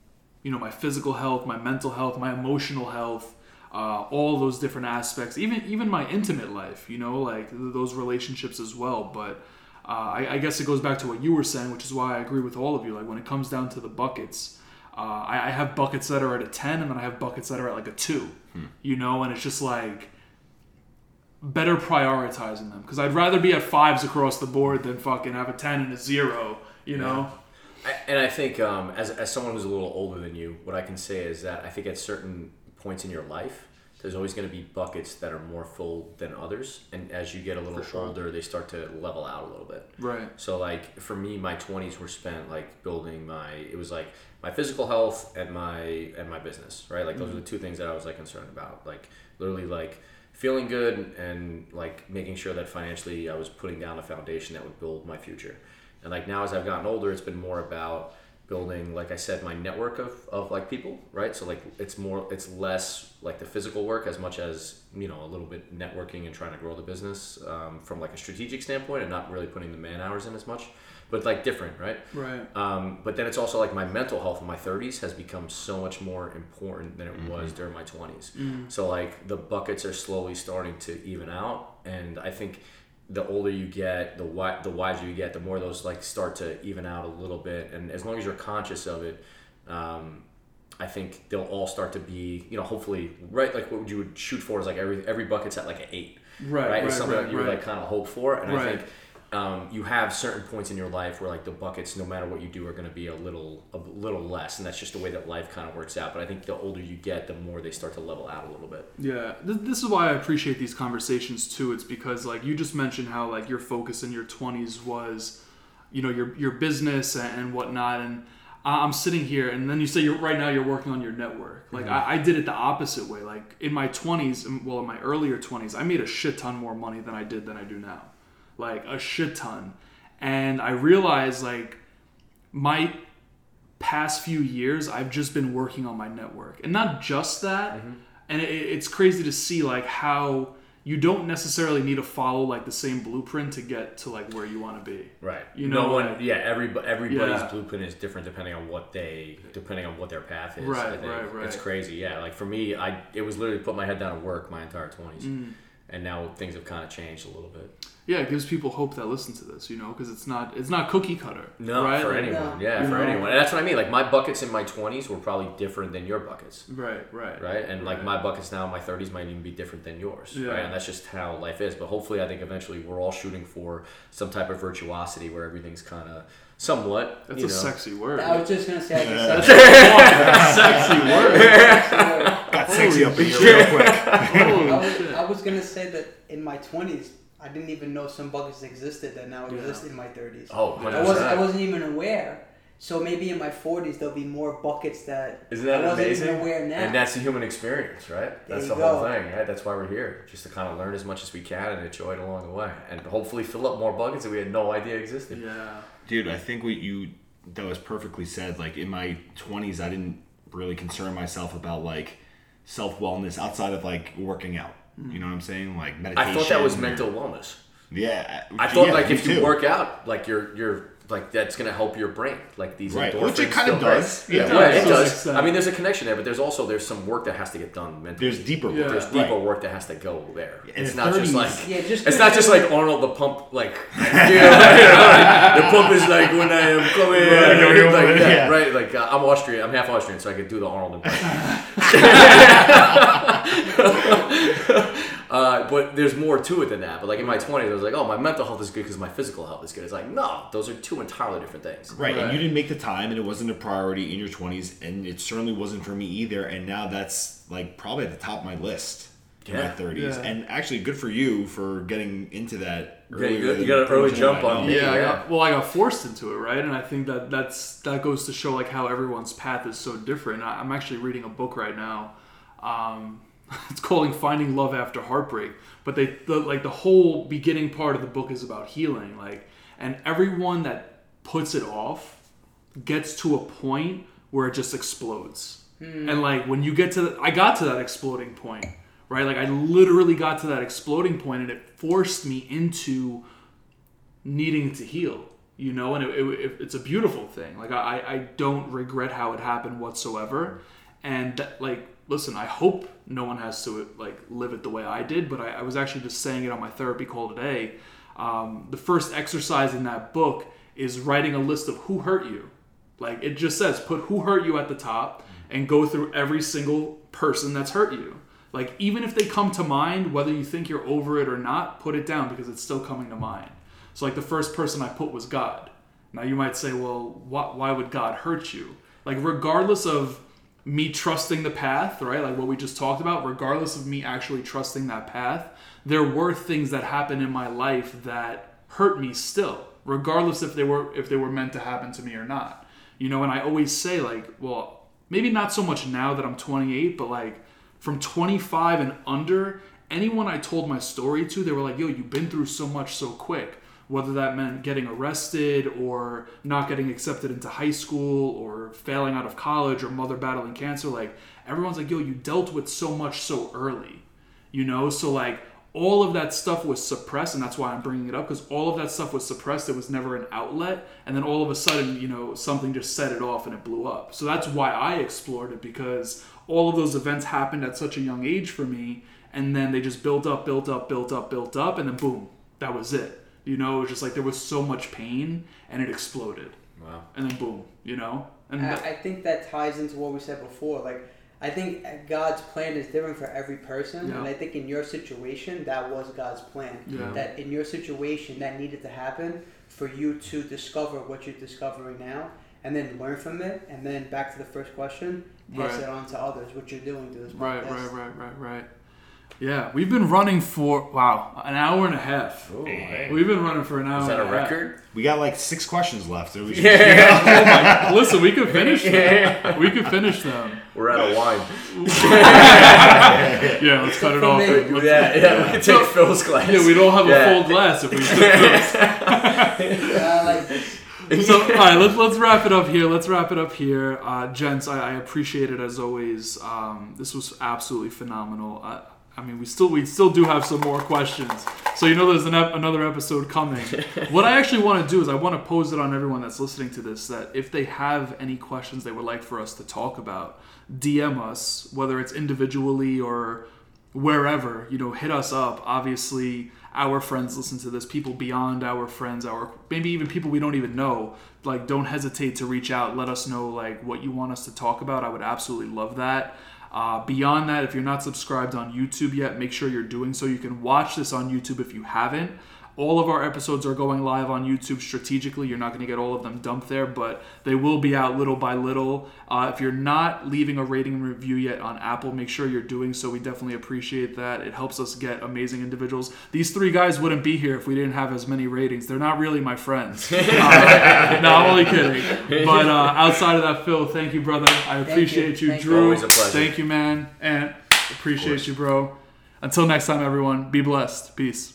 you know, my physical health, my mental health, my emotional health, uh, all those different aspects, even even my intimate life, you know, like th- those relationships as well. But uh, I, I guess it goes back to what you were saying, which is why I agree with all of you. Like when it comes down to the buckets, uh, I, I have buckets that are at a ten, and then I have buckets that are at like a two, you know, and it's just like better prioritizing them because I'd rather be at fives across the board than fucking have a ten and a zero. You know, I- And I think, um, as, as someone who's a little older than you, what I can say is that I think at certain points in your life, There's always going to be buckets that are more full than others, and as you get a little older, they start to level out a little bit. Right. So like for me, my twenties were spent like building my. It was like my physical health and my and my business, right? Like those are the mm-hmm. two things that I was like concerned about. Like literally like feeling good and like making sure that financially I was putting down a foundation that would build my future. And like now as I've gotten older, it's been more about building like i said my network of, of like people right? So like it's more it's less like the physical work as much as you know a little bit networking and trying to grow the business um, from like a strategic standpoint and not really putting the man hours in as much but like different right? Right. um, but then it's also like my mental health in my 30s has become so much more important than it was during my 20s so like the buckets are slowly starting to even out and i think the older you get the wi- the wiser you get the more those like start to even out a little bit and as long as you're conscious of it um, I think they'll all start to be, you know, hopefully, right? Like what you would shoot for is like every every bucket's at like an eight, Right, right? right, It's something right, that you would like kind of hope for, and I think um, you have certain points in your life where like the buckets, no matter what you do, are going to be a little a little less, and that's just the way that life kind of works out. But I think the older you get, the more they start to level out a little bit. Yeah, Th- this is why I appreciate these conversations too. It's because like you just mentioned how like your focus in your twenties was, you know, your your business and, and whatnot, and I'm sitting here, and then you say you're right now you're working on your network. Like I, I did it the opposite way. Like in my twenties, well, in my earlier twenties, I made a shit ton more money than I did than I do now, like a shit ton, and I realized like my past few years i've just been working on my network and not just that and it, it's crazy to see like how you don't necessarily need to follow like the same blueprint to get to like where you want to be Right. You no know, one. like- yeah. Every everybody's Yeah. blueprint is different depending on what they depending on what their path is. Right, I think. right, right. It's crazy. Yeah. Like for me, I it was literally put my head down and work my entire twenties, Mm. and now things have kind of changed a little bit. Yeah it gives people hope that listen to this you know because it's not it's not cookie cutter No, right for Like- anyone. No. Yeah, You for know? anyone. And that's what I mean. Like my buckets in my twenties were probably different than your buckets. right right Right, and like my buckets now in my 30s might even be different than yours, Yeah. right? And that's just how life is. But hopefully, I think eventually we're all shooting for some type of virtuosity where everything's kind of somewhat. that's you a know, sexy word I was just gonna say, I That's a sexy word Got sexy up in here real quick. I was. I was gonna say that in my twenties, I didn't even know some buckets existed that now Yeah. exist in my thirties. Oh, I wasn't, I wasn't even aware. So maybe in my forties there'll be more buckets that Isn't that I wasn't amazing? even aware now. And that's the human experience, right? There That's you the whole thing, right? That's why we're here, just to kind of learn as much as we can and enjoy it along the way, and hopefully fill up more buckets that we had no idea existed. yeah Dude, I think what you that was perfectly said. Like in my twenties, I didn't really concern myself about like self wellness outside of like working out. You know what I'm saying? Like meditation. I thought that was or- mental wellness. Yeah, I thought yeah, like if you too. work out, like you're you're like that's gonna help your brain, like these Right, endorphins. which it kind of still- right? does. Yeah. Yeah, it does. I mean, there's a connection there, but there's also there's some work that has to get done mentally. there's deeper. Yeah. work. there's Right. deeper work that has to go there. In it's the not just like yeah, just it's not just like Arnold the pump like you know, you know, the pump is like when I am coming Right, like, right, like that, yeah. right like uh, I'm Austrian I'm half Austrian so I could do the Arnold impression. uh, but there's more to it than that. But like in my 20s, I was like, oh, my mental health is good because my physical health is good. It's like no, those are two entirely different things. Right, Right. and you didn't make the time, and it wasn't a priority in your 20s, and it certainly wasn't for me either. And now that's like probably at the top of my list in Yeah. my 30s. Yeah. And actually, good for you for getting into that. Yeah, earlier you got- you than got an pretty early jump on know. me. yeah, I got, well, I got forced into it, right? And I think that that's that goes to show like how everyone's path is so different. I, I'm actually reading a book right now. Um, it's called "Finding Love After Heartbreak," but they the, like the whole beginning part of the book is about healing, like, and everyone that puts it off gets to a point where it just explodes. Hmm. And like when you get to, the, I got to that exploding point, right? Like I literally got to that exploding point, and it forced me into needing to heal you know and it, it, it's a beautiful thing like I, I don't regret how it happened whatsoever and that, like listen i hope no one has to like live it the way i did but i, I was actually just saying it on my therapy call today um, the first exercise in that book is writing a list of who hurt you like it just says put who hurt you at the top and go through every single person that's hurt you like even if they come to mind whether you think you're over it or not put it down because it's still coming to mind so, like, the first person I put was God. Now, you might say, well, why, why would God hurt you? Like, regardless of me trusting the path, right? Like what we just talked about, regardless of me actually trusting that path, there were things that happened in my life that hurt me still, regardless if they were if they were meant to happen to me or not. You know, and I always say like, well, maybe not so much now that I'm 28, but like from 25 and under, anyone I told my story to, they were like, yo, you've been through so much so quick. Whether that meant getting arrested or not getting accepted into high school or failing out of college or mother battling cancer, like everyone's like, yo, you dealt with so much so early, you know? So, like, all of that stuff was suppressed, and that's why I'm bringing it up because all of that stuff was suppressed. It was never an outlet, and then all of a sudden, you know, something just set it off and it blew up. So that's why I explored it because all of those events happened at such a young age for me, and then they just built up, built up, built up, built up, and then boom, that was it. You know, it was just like there was so much pain, and it exploded, Wow. and then boom, you know, and I, that- I think that ties into what we said before. Like, I think God's plan is different for every person, Yeah. and I think in your situation, that was God's plan. Yeah. That in your situation, that needed to happen for you to discover what you're discovering now, and then learn from it, and then back to the first question, pass Right. it on to others. What you're doing through this Right, right, right, right, right. Yeah, we've been running for wow an hour and a half. Ooh, hey. We've been running for an hour. Is that a and half. record? We got like six questions left. So we should Yeah. Listen, we could finish them. We could finish them. We're out of wine. Yeah, let's cut it For off. me. Let's- Yeah, yeah, we can take Phil's glass. Yeah, we don't have Yeah. a full glass if we took this. Uh, like this. So, all right, let's let's wrap it up here. Let's wrap it up here, uh, gents. I, I appreciate it as always. Um, this was absolutely phenomenal. I, I mean, we still we still do have some more questions, so you know there's an ep- another episode coming. what I actually want to do is I want to pose it on everyone that's listening to this that if they have any questions they would like for us to talk about, DM us, whether it's individually or wherever, you know, hit us up. Obviously, our friends listen to this, people beyond our friends, our maybe even people we don't even know. Like, don't hesitate to reach out. Let us know like what you want us to talk about. I would absolutely love that. Uh, beyond that, if you're not subscribed on YouTube yet, make sure you're doing so. You can watch this on YouTube if you haven't. All of our episodes are going live on YouTube strategically. You're not going to get all of them dumped there, but they will be out little by little. Uh, if you're not leaving a rating and review yet on Apple, make sure you're doing so. We definitely appreciate that. It helps us get amazing individuals. These three guys wouldn't be here if we didn't have as many ratings. They're not really my friends. Uh, no, I'm only kidding. But uh, outside of that, Phil, thank you, brother. I appreciate you, Thank you. Drew. Always a pleasure. Thank you, man. And appreciate you, bro. Until next time, everyone, be blessed. Peace.